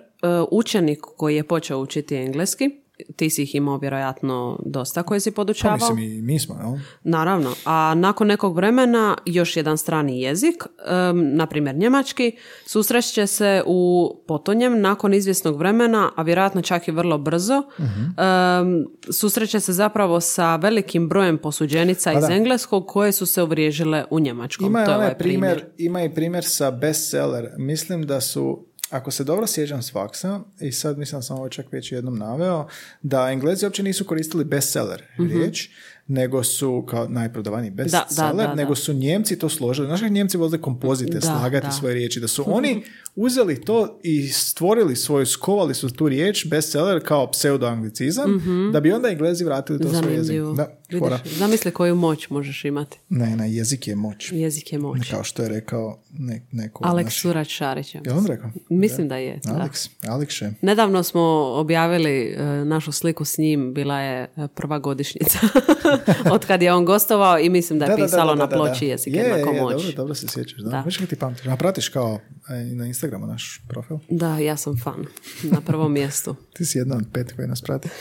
učenik koji je počeo učiti engleski, ti si ih imao vjerojatno dosta koje si Pa podučavao. mislim i mi smo, jel? Naravno, a nakon nekog vremena još jedan strani jezik, em, na primjer njemački, susreće se u potonjem nakon izvjesnog vremena, a vjerojatno čak i vrlo brzo, em, susreće se zapravo sa velikim brojem posuđenica iz da. engleskog koje su se uvriježile u njemačkom. Ima, to je ovaj primjer, ima i primjer sa bestseller. Mislim da su, ako se dobro sjećam s faksa, i sad mislim da sam ovo čak već jednom naveo, da Englezi uopće nisu koristili bestseller riječ, nego su kao najprodavaniji bestseller, da, da. nego su Njemci to složili. Znaš kako Njemci vole kompozite, Da, slagati da. svoje riječi, da su oni uzeli to i stvorili svoju, skovali su tu riječ bestseller kao pseudoanglicizam, da bi onda Englezi vratili to svoj jezik. Zanimljivo. Da, Vidiš, zamisli koju moć možeš imati. Ne, ne, jezik je moć. Jezik je moć. Kao što je rekao ne, neko Aleks naših- Surač Šarić. ja Jel on rekao? Mislim da je. da. Alex, Alekše. Nedavno smo objavili e, našu sliku s njim, bila je e, prva godišnjica od kad je on gostovao i mislim da je pisalo na ploči jezik je, jednako je, moć. Dobro, dobro se sjećaš, da. Da. Ti pamtiš. A pratiš kao e, na Instagramu naš profil? Da, ja sam fan. Na prvom mjestu. Ti si jedna od pet koji nas prati.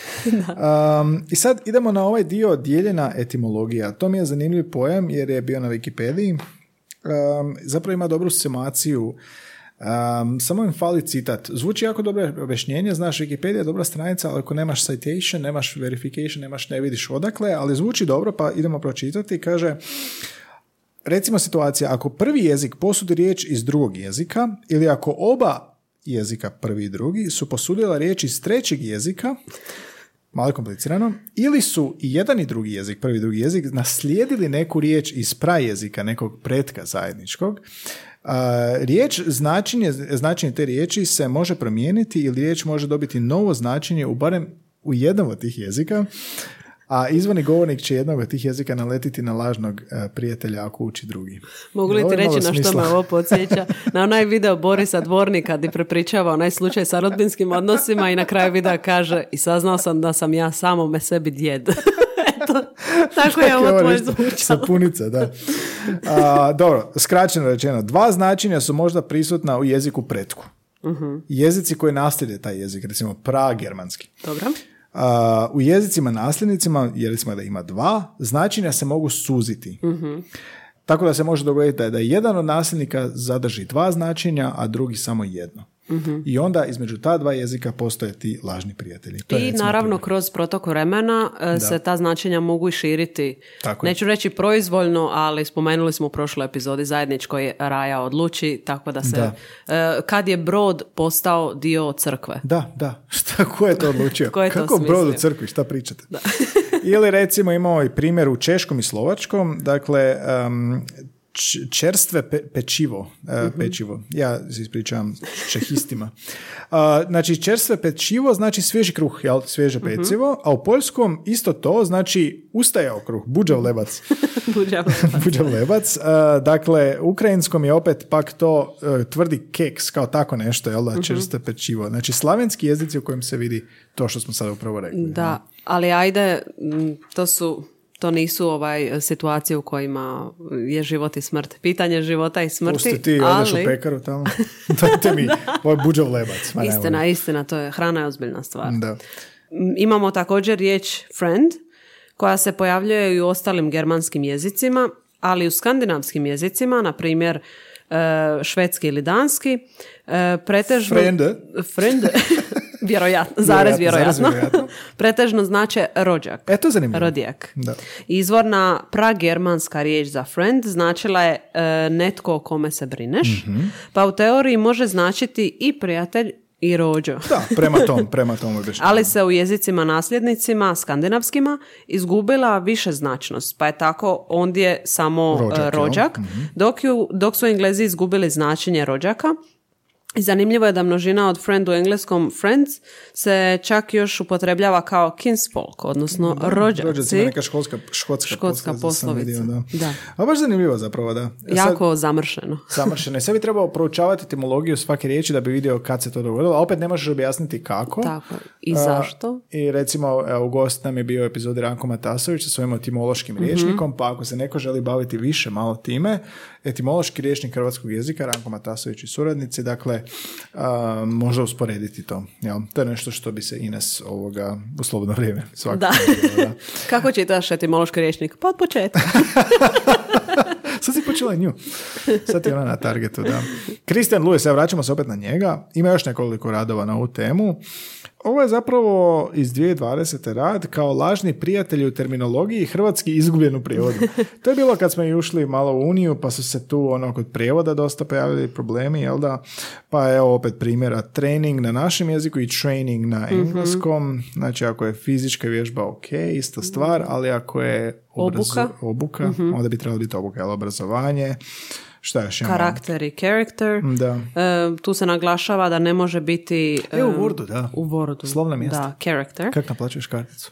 Um, I sad idemo na ovaj dio dijeljena etimologija. To mi je zanimljiv pojam jer je bio na Wikipediji. Um, zapravo ima dobru semaciju. Um, samo im fali citat. Zvuči jako dobro objašnjenje, znaš, Wikipedia je dobra stranica, ali ako nemaš citation, nemaš verification, nemaš, ne vidiš odakle, ali zvuči dobro, pa idemo pročitati. Kaže, recimo situacija, ako prvi jezik posudi riječ iz drugog jezika ili ako oba jezika, prvi i drugi, su posudila riječ iz trećeg jezika, malo je komplicirano, ili su i jedan i drugi jezik, prvi i drugi jezik, naslijedili neku riječ iz prajezika, nekog pretka zajedničkog, riječ, značenje, značenje te riječi se može promijeniti ili riječ može dobiti novo značenje u barem u jednom od tih jezika, a izvani govornik će jednog od tih jezika naletiti na lažnog e, prijatelja ako uči drugi. Mogu li ti reći na što me ovo podsjeća? Na onaj video Borisa Dvornika gdje prepričava onaj slučaj sa rodbinskim odnosima i na kraju videa kaže i saznao sam da sam ja samome sebi djed. Eto, tako je ovo tvoje zvučalo. Sapunica, da. A, dobro, skraćeno rečeno. Dva značenja su možda prisutna u jeziku pretku. Mhm. Jezici koji naslijede taj jezik, recimo pragermanski. Dobro. A, u jezicima nasljednicima, jer recimo da ima dva, značenja se mogu suziti. Mhm. Tako da se može dogoditi da- da jedan od nasljednika zadrži dva značenja, a drugi samo jedno. Mhm. I onda između ta dva jezika postoje ti lažni prijatelji. To je I recimo naravno kroz protok vremena e, se ta značenja mogu i širiti. Tako je. Neću reći proizvoljno, ali spomenuli smo u prošloj epizodi zajedničkoj Raja odluči, tako da se Da. e, kad je brod postao dio crkve. Da, da. Šta, ko je to odlučio? Ko je to Kako brod u smislio? crkvi, šta pričate? Ili recimo imamo i primjer u češkom i slovačkom, dakle um, čerstve pe- pečivo, e, Mhm. pečivo. Ja se ispričavam čehistima. Uh, znači, čerstve pečivo znači svježi kruh, jel? Svježe Mhm. pecivo, a u poljskom isto to znači ustajao kruh, buđav lebac. Buđav lebac. Uh, dakle, ukrajinskom je opet pak to uh, tvrdi keks, kao tako nešto, jel da, čerste pečivo. Znači, slavenski jezici u kojem se vidi to što smo sada upravo rekli. Da, ali ajde, to su To nisu ovaj situacije u kojima je život i smrt. Pitanje života i smrti. Pusti ti, ali... odeš u pekaru tamo. Dajte mi, ovo je buđov lebac. Ma. Istina, istina, to je hrana je ozbiljna stvar. Da. Imamo također riječ friend, koja se pojavljuje i u ostalim germanskim jezicima, ali u skandinavskim jezicima, na primjer e, švedski ili danski, e, pretežno... Frende. Frende. vjerojatno, zarez Vjerojatno, zarez vjerojatno. vjerojatno. pretežno znače rođak. E, to je zanimljivo. Rodijak. Da. Izvorna pragermanska riječ za friend značila je e, netko o kome se brineš, Mhm. pa u teoriji može značiti i prijatelj i rođo. Da, prema tom, prema tom. Ali se u jezicima nasljednicima, skandinavskima, izgubila više značnost, pa je tako ondje samo Rođak, e, jel? rođak, dok, ju, dok su Englezi izgubili značenje rođaka, zanimljivo je da množina od friend u engleskom friends se čak još upotrebljava kao kinsfolk, odnosno Rođaci, rođaci. ima neka školska, škotska, Škotska poslovica sam vidio, poslovica. da. Da. A baš zanimljivo zapravo, da. E, sad- Jako zamršeno. Zamršeno. I sad bi trebao proučavati etimologiju svake riječi da bi vidio kad se to dogodilo, a opet ne možeš objasniti kako. Tako. I A, zašto? I recimo, evo, gost nam je bio u epizodi Ranko Matasović sa svojim etimološkim Mhm. rječnikom, pa ako se neko želi baviti više malo time, etimološki rječnik hrvatskog jezika, Ranko Matasović i suradnici, dakle, a, može usporediti to. Jel? To je nešto što bi se Ines ovoga u slobodno vrijeme svakako. Da. da. Kako čitaš etimološki rječnik? Pa od početka. Sad si počela nju. Sad je ona na targetu, da. Christian Lewis, ja vraćamo se opet na njega. Ima još nekoliko radova na ovu temu. Ovo je zapravo iz 2020. rad kao lažni prijatelji u terminologiji hrvatski izgubljen u prijevodu. To je bilo kad smo i ušli malo u Uniju, pa su se tu ono kod prijevoda dosta pojavili problemi, jel da? Pa evo opet primjera training na našem jeziku i training na engleskom. Znači ako je fizička vježba ok, ista stvar, ali ako je obrazo- Obuka. obuka onda bi trebalo biti obuka, jel obrazovanje. Šta još imamo? Karakter i character. Da. E, tu se naglašava da ne može biti... E, u em, Wordu, da. U Wordu. Slovna mjesta. Da, character. Kako naplaćuješ karticu?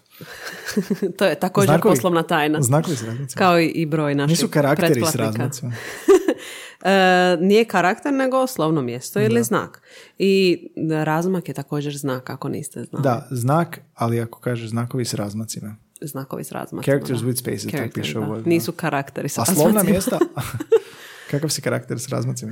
to je također Znakovi? poslovna tajna. Znakovi s razmacima. Kao i, broj naših Nisu karakteri s razmacima. E, nije karakter, nego slovno mjesto ili znak. I razmak je također znak, ako niste znali. Da, znak, ali ako kažeš znakovi s razmacima. Znakovi s razmacima. Characters da. with spaces, tako Characters, piše da. Wordu, da. Nisu karakteri s A slovna razmacima. mjesta... Kakav si karakter s razmacima?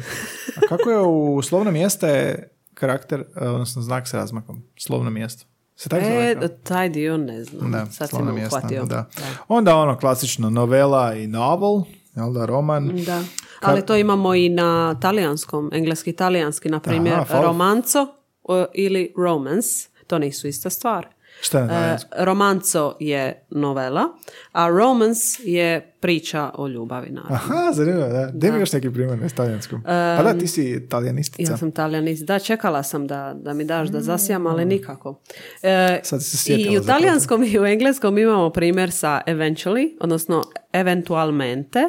A kako je u slovno mjesta je karakter, e, odnosno znak s razmakom? Slovno mjesto. Se zove? E, taj dio ne znam. Da, Sad si slovno me mjesto. uhvatio. Da. Onda ono klasično novela i novel, jel da, roman. Da. Ali to imamo i na talijanskom, engleski talijanski, na primjer romanco o, ili romance, to nisu ista stvar. Šta je na E, romanco je novela, a romance je priča o ljubavi, naravno. Aha, zanimljivo, da. Gdje mi još neki primjer na talijanskom? pa da, ti si talijanistica. Ja sam talijanist. Da, čekala sam da, da mi daš da zasijam, ali nikako. E, Sad se I u talijanskom i u engleskom imamo primjer sa eventually, odnosno eventualmente.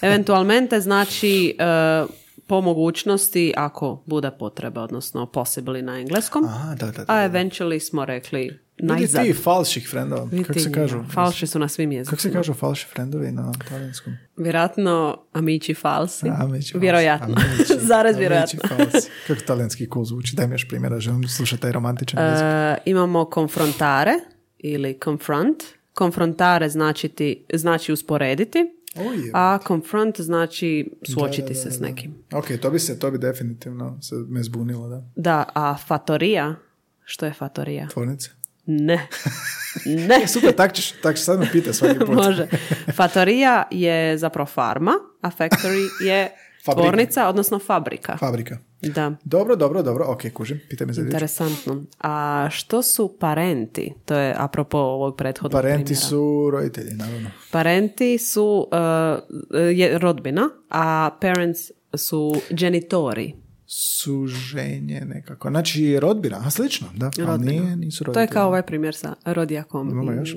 Eventualmente znači e, po mogućnosti ako bude potreba, odnosno possibly na engleskom. Aha, da, da, da. A eventually smo rekli Vidi najzad. ti falših frendova. Vidi Kako se ti, kažu? Falši su na svim jezicima. Kako se kažu falši frendovi na talijanskom? Vjerojatno amici falsi. Amici falsi. Vjerojatno. Amici- amici vjerojatno. falsi. Kako talijanski cool zvuči. Daj mi još primjera, želim slušati taj romantičan jezik. E, imamo konfrontare ili confront. Konfrontare značiti, znači usporediti, Oj, a confront znači suočiti Da, da, se da, s da. nekim. Ok, to bi se, to bi definitivno se me zbunilo, da. Da, a fatorija, što je fatorija? Tvornice. Ne. Ne. E, super, tak ćeš, tak ćeš sad me pita svaki put. Može. Fatorija je zapravo farma, a factory je Fabrika. tvornica, odnosno fabrika. Fabrika. Da. Dobro, dobro, dobro. Ok, kužim. Pitaj me za riječ. Interesantno. A što su parenti? To je apropo ovog prethodnog Parenti primjera. su roditelji, naravno. Parenti su uh, je rodbina, a parents su genitori. Suženje nekako. Znači, rodbina. A slično, da. Ali Rodbina. nije, nisu To je kao ovaj primjer sa rodijakom. Imamo I- još?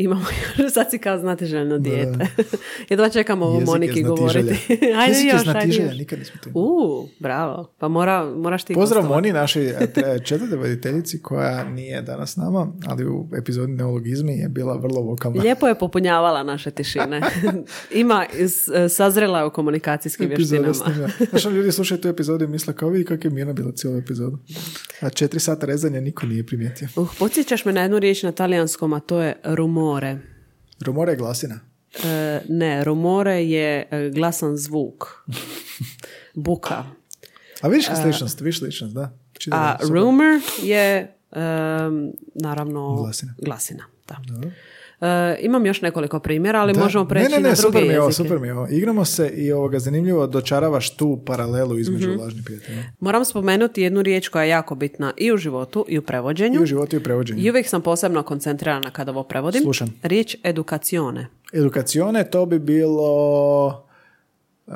Imamo još. Sad si kao znatiželjno dijete. Jedva čekamo ovo Moniki govoriti. ajde Jezik je još, ajde još. nikad nismo to U, bravo. Pa mora, moraš ti Pozdrav gostovati. Moni, našoj e, četvrtoj voditeljici koja nije danas s nama, ali u epizodi neologizmi je bila vrlo vokalna. Lijepo je popunjavala naše tišine. Ima, s- sazrela je u komunikacijskim Epizoda vještinama. Znaš, ljudi slušaju tu epizodu i misle kao vidi kako je mirna bila cijelu epizodu. A četiri sata rezanja niko nije primijetio. Uh, podsjećaš me na jednu riječ na talijanskom, a to je rumore. Rumore je glasina. E, ne, rumore je e, glasan zvuk. Buka. A vidiš sličnost, vidiš sličnost, da. Čini A super. rumor je em, naravno Glasina. glasina, da. E, imam još nekoliko primjera, ali Da. možemo preći ne, ne, ne, na druge super mi je ovo, super mi je ovo. Igramo se i ovoga zanimljivo dočaravaš tu paralelu između Mhm. lažnih prijatelja. Moram spomenuti jednu riječ koja je jako bitna i u životu i u prevođenju. I u životu i u prevođenju. I uvijek sam posebno koncentrirana kada ovo prevodim. Slušam. Riječ edukacione. Edukacione, to bi bilo... uh,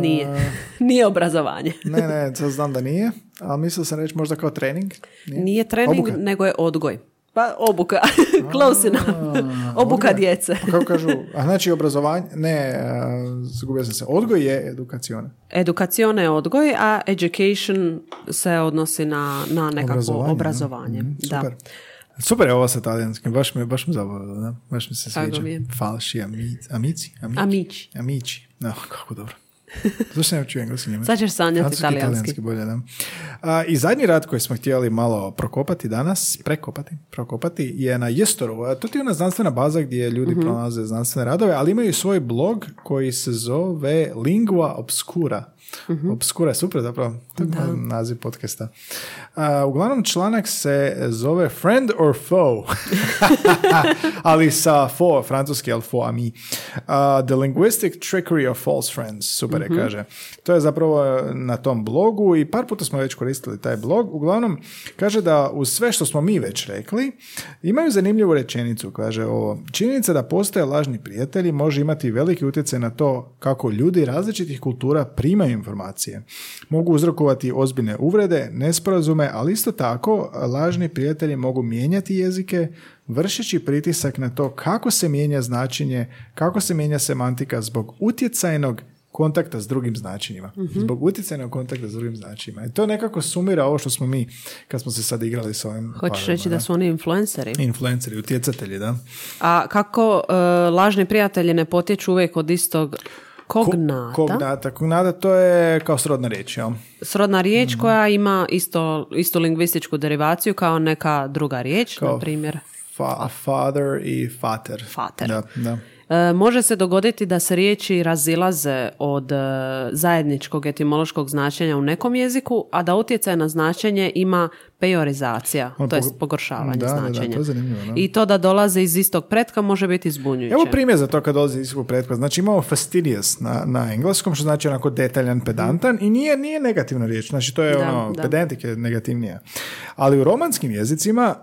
Nije. Nije obrazovanje. Ne, ne, sad znam da nije, ali mislio sam reći možda kao trening. Nije, Nije trening, Obuka. nego je odgoj. Pa obuka. Close enough. Obuka djece. A Kako kažu, a znači obrazovanje, ne, uh, zgubio sam se, odgoj je edukacione. Edukacione je odgoj, a education se odnosi na, na nekakvo Obrazovanje, obrazovanje. da. Mhm, Da. Super. Super je ovo sa talijanskim, baš mi, baš mi zabavilo, da? Baš mi se sviđa. Falši, amici, amici, amici. Amici. Amici. No, kako dobro. Zašto ne učio engleski njemački? Sad ćeš sanjati Francuski, talijanski. bolje, da. A, I zadnji rad koji smo htjeli malo prokopati danas, prekopati, prokopati, je na Jestoru. A To ti je ona znanstvena baza gdje ljudi Mhm. pronalaze znanstvene radove, ali imaju svoj blog koji se zove Lingua Obscura. Mhm. Obscura je super zapravo, to je naziv podcasta. A, uglavnom članak se zove Friend or Foe, ali sa fo, francuski, ali fo, a mi. Uh, the linguistic trickery of false friends, super je kaže. To je zapravo na tom blogu i par puta smo već koristili taj blog. Uglavnom, kaže da uz sve što smo mi već rekli, imaju zanimljivu rečenicu, kaže ovo, činjenica da postoje lažni prijatelji može imati veliki utjecaj na to kako ljudi različitih kultura primaju informacije. Mogu uzrokovati ozbiljne uvrede, nesporazume, ali isto tako lažni prijatelji mogu mijenjati jezike, vršeći pritisak na to kako se mijenja značenje, kako se mijenja semantika zbog utjecajnog kontakta s drugim značenjima. Zbog utjecajnog kontakta s drugim značenjima. I to nekako sumira ovo što smo mi, kad smo se sad igrali s ovim Hoćeš parovima, reći da su oni influenceri? Influenceri, utjecatelji, da. A kako e, lažni prijatelji ne potječu uvijek od istog kognata? Kognata. Kognata to je kao srodna riječ, jel? Srodna riječ Mhm. koja ima isto, istu lingvističku derivaciju kao neka druga riječ, Kao na primjer. Fa- father i fater. Fater. Da, da. E, može se dogoditi da se riječi razilaze od e, zajedničkog etimološkog značenja u nekom jeziku, a da utjecaj na značenje ima pejorizacija, to je pog- pogoršavanje Da, da, da, značenja. to je zanimljivo, da. I to da dolaze iz istog pretka može biti zbunjujuće. Evo primjer za to kad dolazi iz istog pretka. Znači imamo fastidious na, na engleskom, što znači onako detaljan, pedantan i nije, nije negativna riječ. Znači to je Da, ono, da. pedantik je negativnija. Ali u romanskim jezicima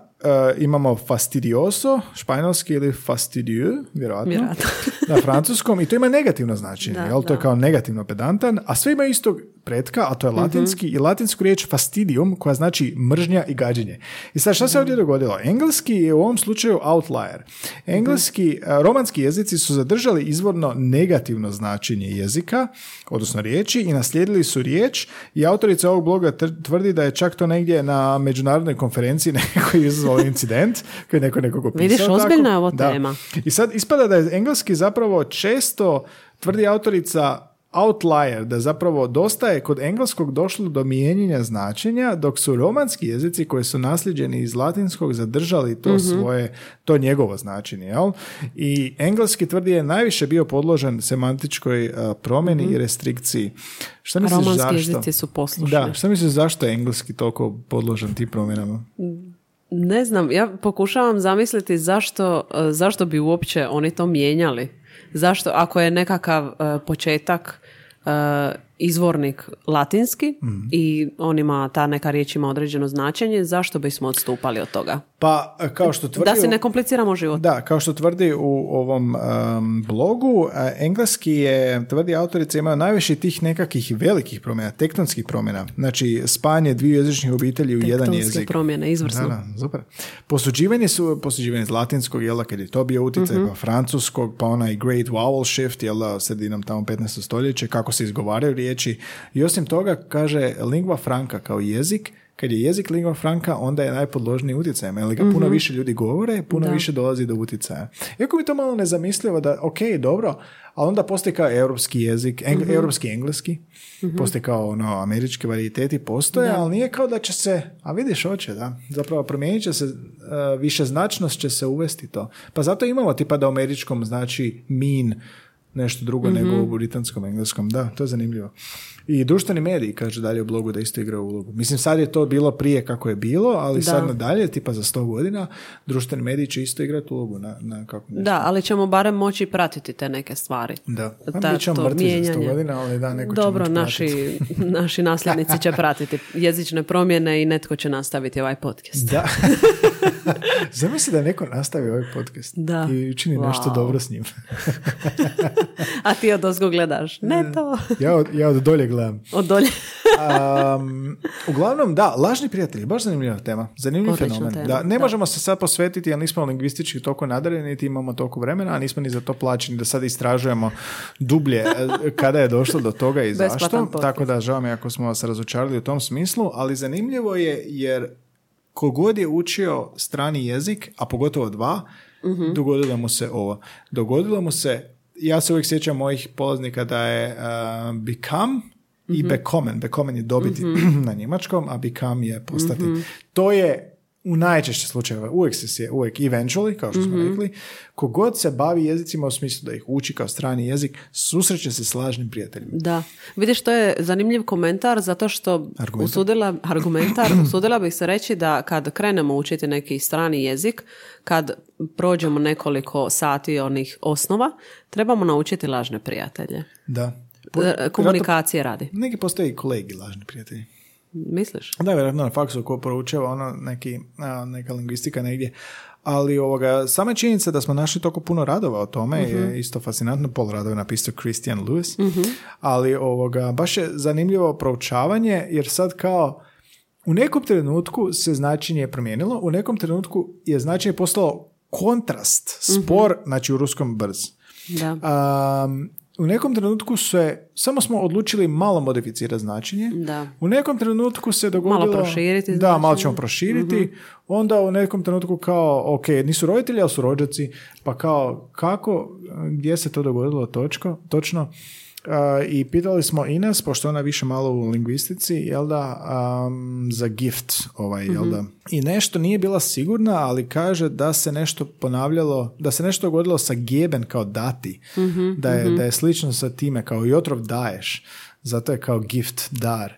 imamo fastidioso, španjolski ili fastidieux, vjerojatno. Vjerojatno. na francuskom i to ima negativno značenje, Da, jel? To je da. kao negativno pedantan, a sve ima istog pretka, a to je latinski i latinsku riječ fastidium koja znači mržnja i gađenje. I sad šta se ovdje dogodilo? Engleski je u ovom slučaju outlier. Engleski, a, romanski jezici su zadržali izvorno negativno značenje jezika, odnosno riječi i naslijedili su riječ i autorica ovog bloga tvrdi da je čak to negdje na međunarodnoj konferenciji neko izazvao incident koji je neko nekog opisao Vidiš, ozbiljna je ovo Da. tema. I sad ispada da je engleski zapravo često, tvrdi autorica, outlier, da zapravo dosta je kod engleskog došlo do mijenjanja značenja, dok su romanski jezici koji su nasljeđeni iz latinskog zadržali to svoje, to njegovo značenje, jel? I engleski tvrdi je najviše bio podložen semantičkoj uh, promjeni i restrikciji. Šta misliš romanski zašto? jezici su poslušni. Da, šta misliš zašto je engleski toliko podložen tim promjenama? Ne znam, ja pokušavam zamisliti zašto, e, zašto bi uopće oni to mijenjali. Zašto, ako je nekakav e, početak e, izvornik latinski Mhm. i on ima, ta neka riječ ima određeno značenje, zašto bismo odstupali od toga? Pa, kao što tvrdi... Da u- ne kompliciramo život. Da, kao što tvrdi u ovom um, blogu, a, engleski je, tvrdi autorica, imaju najviše tih nekakvih velikih promjena, tektonskih promjena. Znači, spajanje dviju jezičnih obitelji u jedan Tektonske jezik. promjene, izvrsno. Da, da, super. Posuđivanje su, posuđivanje iz latinskog, jel da, kad je to bio utjecaj, Mhm. pa francuskog, pa onaj great vowel shift, jel da, sredinom tamo 15. stoljeće, kako se izgovaraju riječi. I osim toga, kaže, lingua franca kao jezik kad je jezik lingua franca, onda je najpodložniji utjecajem, jer ga puno više ljudi govore, puno više dolazi do utjecaja. Iako mi to malo nezamislivo da, ok, dobro, ali onda postoji kao europski jezik, eng- europski engleski, postoji kao ono, američki varijiteti postoje, ali nije kao da će se, a vidiš, hoće, da, zapravo promijenit će se, uh, više značnost će se uvesti to. Pa zato imamo tipa da u američkom znači mean nešto drugo nego u britanskom engleskom, da, to je zanimljivo. I društveni mediji, kaže dalje u blogu da isto igra ulogu. Mislim, sad je to bilo prije kako je bilo, ali sad nadalje, tipa za 100 godina, društveni mediji će isto igrati ulogu na, na kako nešto. Da, ali ćemo barem moći pratiti te neke stvari. Da, pa Ta- mi ćemo mrtvi za 100 mijenjanje. godina, ali da, neko će Dobro, moći naši, naši nasljednici će pratiti jezične promjene i netko će nastaviti ovaj podcast. Da. Zamisli da neko nastavi ovaj podcast Da. i učini nešto Wow. dobro s njim. A ti od ozgo gledaš. Ne to. ja, od, ja od dolje gledam. Od dolje. Um, uglavnom, da, lažni prijatelji, baš zanimljiva tema. Zanimljiv Odlična fenomen. tema, Da, ne da. možemo se sad posvetiti, jer nismo lingvistički toliko nadareni, niti imamo toliko vremena, a nismo ni za to plaćeni da sad istražujemo dublje e, kada je došlo do toga i zašto. Tako da, žao mi ako smo vas razočarali u tom smislu, ali zanimljivo je jer kogod je učio strani jezik, a pogotovo dva, Mhm. dogodilo mu se ovo. Dogodilo mu se, ja se uvijek sjećam mojih polaznika da je uh, become Mhm. i bekommen. Bekommen je dobiti na njemačkom, a become je postati. Mhm. To je u najčešće slučajeva, uvijek se sje, uvijek eventually, kao što smo Mhm. rekli, kogod se bavi jezicima u smislu da ih uči kao strani jezik, susreće se s lažnim prijateljima. Da. Vidiš, to je zanimljiv komentar zato što Argumentar. usudila, argumentar, usudila bih se reći da kad krenemo učiti neki strani jezik, kad prođemo nekoliko sati onih osnova, trebamo naučiti lažne prijatelje. Da. Po- E, Komunikacije radi. Neki postoje i kolegi lažni prijatelji. Misliš? Da, vjerojatno na faksu ko poručava ono neki, neka lingvistika negdje. Ali ovoga, sama činjenica da smo našli toliko puno radova o tome je isto fascinantno. Pol radova je napisao Christian Lewis. Ali ovoga, baš je zanimljivo proučavanje jer sad kao u nekom trenutku se značenje promijenilo, u nekom trenutku je značenje postalo kontrast, spor, znači u ruskom brz. Da. Um, u nekom trenutku se, samo smo odlučili malo modificirati značenje. Da. U nekom trenutku se dogodilo... proširiti Da, malo ćemo proširiti. Onda u nekom trenutku kao, ok, nisu roditelji, ali su rođaci. Pa kao, kako, gdje se to dogodilo točko, točno? I pitali smo Ines, pošto ona više malo u lingvistici, jel da, am, za gift, ovaj, jel da. I nešto nije bila sigurna, ali kaže da se nešto ponavljalo, da se nešto dogodilo sa geben kao dati. Da, je, da je slično sa time, kao i otrov daješ. Zato je kao gift, dar.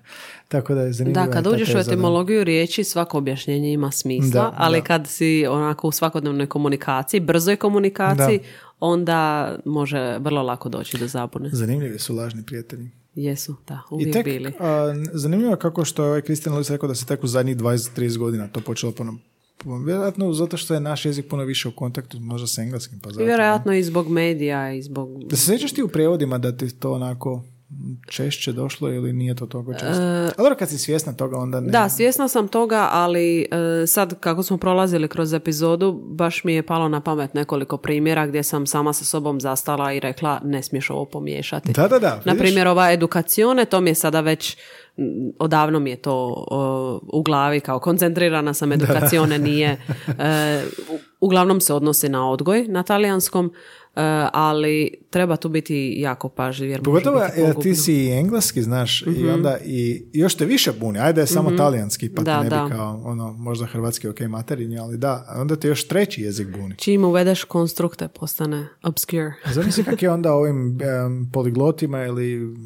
Tako da je zanimljivo. Da, kad uđeš u etimologiju riječi, svako objašnjenje ima smisla, Da, ali da. kad si onako u svakodnevnoj komunikaciji, brzoj komunikaciji, onda može vrlo lako doći do zabune. Zanimljivi su lažni prijatelji. Jesu, da, I uvijek tek, bili. a, zanimljivo je kako što je ovaj Christian Lewis rekao da se tek u zadnjih 20-30 godina to počelo puno Vjerojatno zato što je naš jezik puno više u kontaktu možda s engleskim. Pa zato. I vjerojatno i zbog medija i zbog... Da se sjećaš ti u prijevodima da ti to onako češće došlo ili nije to toliko često? E, A dobro, kad si svjesna toga onda ne. Da, svjesna sam toga, ali e, sad kako smo prolazili kroz epizodu, baš mi je palo na pamet nekoliko primjera gdje sam sama sa sobom zastala i rekla ne smiješ ovo pomiješati. Da, da, da, Na primjer, ova edukacione, to mi je sada već, odavno mi je to o, u glavi, kao koncentrirana sam edukacione, nije. e, u- uglavnom se odnosi na odgoj na talijanskom, e, ali treba tu biti jako pažljiv jer može Pogotovo biti jer ti si i engleski, znaš, i onda i i još te više buni. Ajde je samo talijanski, pa Da, ne da. bi kao, ono, možda hrvatski ok materinji, ali da, onda te još treći jezik buni. Čim uvedeš konstrukte postane obscure. Zamisli kak je onda ovim em, poliglotima ili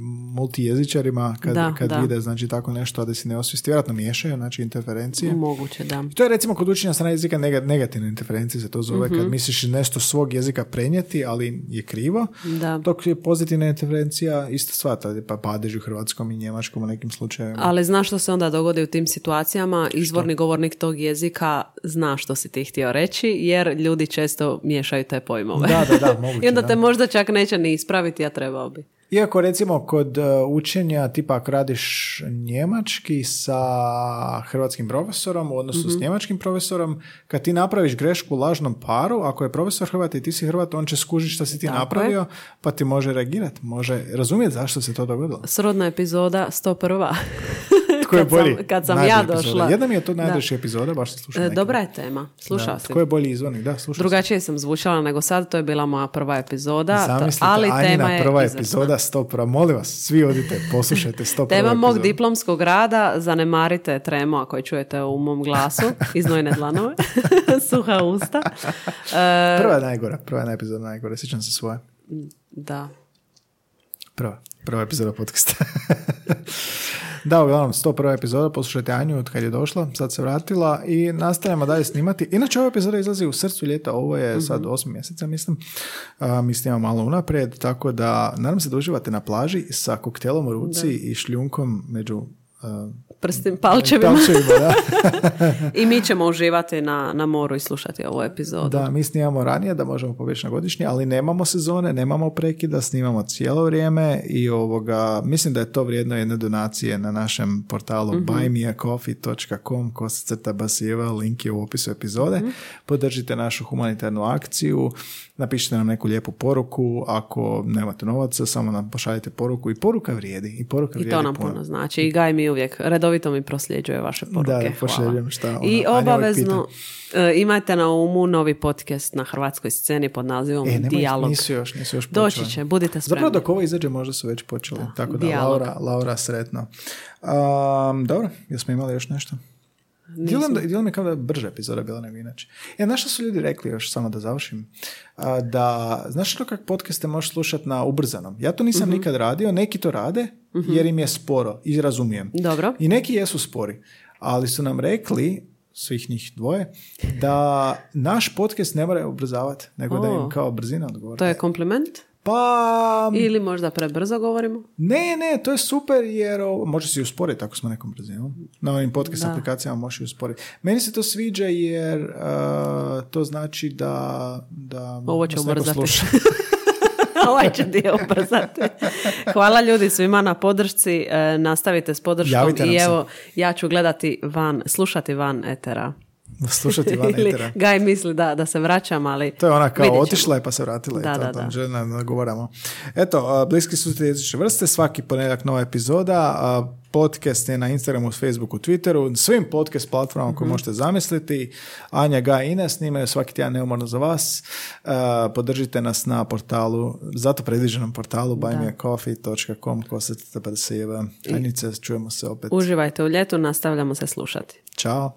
multijezičarima kad, Da, kad da. vide znači tako nešto, a da si ne osvisti, vjerojatno miješaju, znači interferencije. Moguće, da. To je recimo kod učenja strane jezika nega- negativne interferencije se to zove, Mhm. kad misliš nešto svog jezika prenijeti, ali je krivo. Da. Dok je pozitivna interferencija isto sva, tad pa padež u hrvatskom i njemačkom u nekim slučajevima. Ali znaš što se onda dogodi u tim situacijama? Izvorni govornik tog jezika zna što si ti htio reći, jer ljudi često miješaju te pojmove. Da, da, da, moguće, I onda da. te možda čak neće ni ispraviti, a trebao bi. Iako recimo kod uh, učenja tipa ako radiš njemački sa hrvatskim profesorom u odnosu Mhm. s njemačkim profesorom, kad ti napraviš grešku u lažnom paru, ako je profesor Hrvat i ti si Hrvat, on će skužiti što si ti Tako napravio, pa ti može reagirati, može razumjeti zašto se to dogodilo. Srodna epizoda 101. Tko je kad sam- bolji? kad sam ja epizoda. došla. Jedna mi je to najdraži epizoda, baš sam slušao E. Dobra je tema, slušao Da. si. Tko je bolji izvornik? Da, slušao sam. Drugačije sam zvučala nego sad, to je bila moja prva epizoda, Zamislite, ali Anjina tema je prva epizoda, sto prva. Molim vas, svi odite, poslušajte sto prva Tema mog epizoda. diplomskog rada, zanemarite tremu ako je čujete u mom glasu, iznojne dlanove, suha usta. E, Prva je najgora, prva je epizoda najgora, sjećam se svoje. da. Prva, prva epizoda podcasta. da, uglavnom, sto prva epizoda, poslušajte Anju od kad je došla, sad se vratila i nastavljamo dalje snimati. Inače, ova epizoda izlazi u srcu ljeta, ovo je sad osam mjeseca, mislim. A, mi snimamo malo unaprijed, tako da nadam se da uživate na plaži sa koktelom u ruci i šljunkom među Prstim palčevima. palčevima, da. I mi ćemo uživati na, na moru i slušati ovu epizodu. Da, mi snimamo ranije da možemo pobjeći na godišnje, ali nemamo sezone, nemamo prekida, snimamo cijelo vrijeme i ovoga, mislim da je to vrijedno jedne donacije na našem portalu Mhm. buymeacoffee.com kosacrta basijeva, link je u opisu epizode. Mhm. Podržite našu humanitarnu akciju, napišite nam neku lijepu poruku, ako nemate novaca, samo nam pošaljite poruku i poruka vrijedi. I, poruka I vrijedi to nam puno znači. I Gaj mi uvijek redovito mi prosljeđuje vaše poruke. Da, da, pošaljem šta ona- I obavezno e, imajte na umu novi podcast na hrvatskoj sceni pod nazivom E, nemoj, Dijalog. nisu još, nisu još Doći počeli. će, budite spremni. Zapravo dok ovo izađe možda su već počeli. Tako da. Laura, Laura sretno. Um, dobro, jesmo imali još nešto? Da, djelom je kao da je brža epizoda bila nego inače. E, znaš što su ljudi rekli još, samo da završim, A, da, znaš što kak podcaste možeš slušati na ubrzanom? Ja to nisam nikad radio, neki to rade jer im je sporo i razumijem. Dobro. I neki jesu spori, ali su nam rekli, svih njih dvoje, da naš podcast ne mora ubrzavati, nego da im kao brzina odgovori. To je kompliment? Pa, Ili možda prebrzo govorimo? ne, ne, to je super jer može se i usporiti ako smo nekom brzinom. Na ovim podcast Da. aplikacijama može i usporiti. Meni se to sviđa jer uh, to znači da, da Ovo će ubrzati. ovaj će dio ubrzati. Hvala ljudi svima na podršci. E, nastavite s podrškom i evo, ja ću gledati van, slušati van etera. Slušati van Ili etera. Gaj misli da, da se vraćam, ali... To je ona kao otišla je pa se vratila Da, i to, da, da. željno nagovaramo. Eto, bliski su te jezične vrste, svaki ponedjeljak nova epizoda, podcast je na Instagramu, Facebooku, Twitteru, svim podcast platformama koje možete zamisliti. Anja, Ga i Ines snimaju svaki tjedan neumorno za vas. Podržite nas na portalu, zato predviđenom portalu buymeacoffee.com kosacrta pa da se jeva. Anjice, čujemo se opet. Uživajte u ljetu, nastavljamo se slušati. Ćao.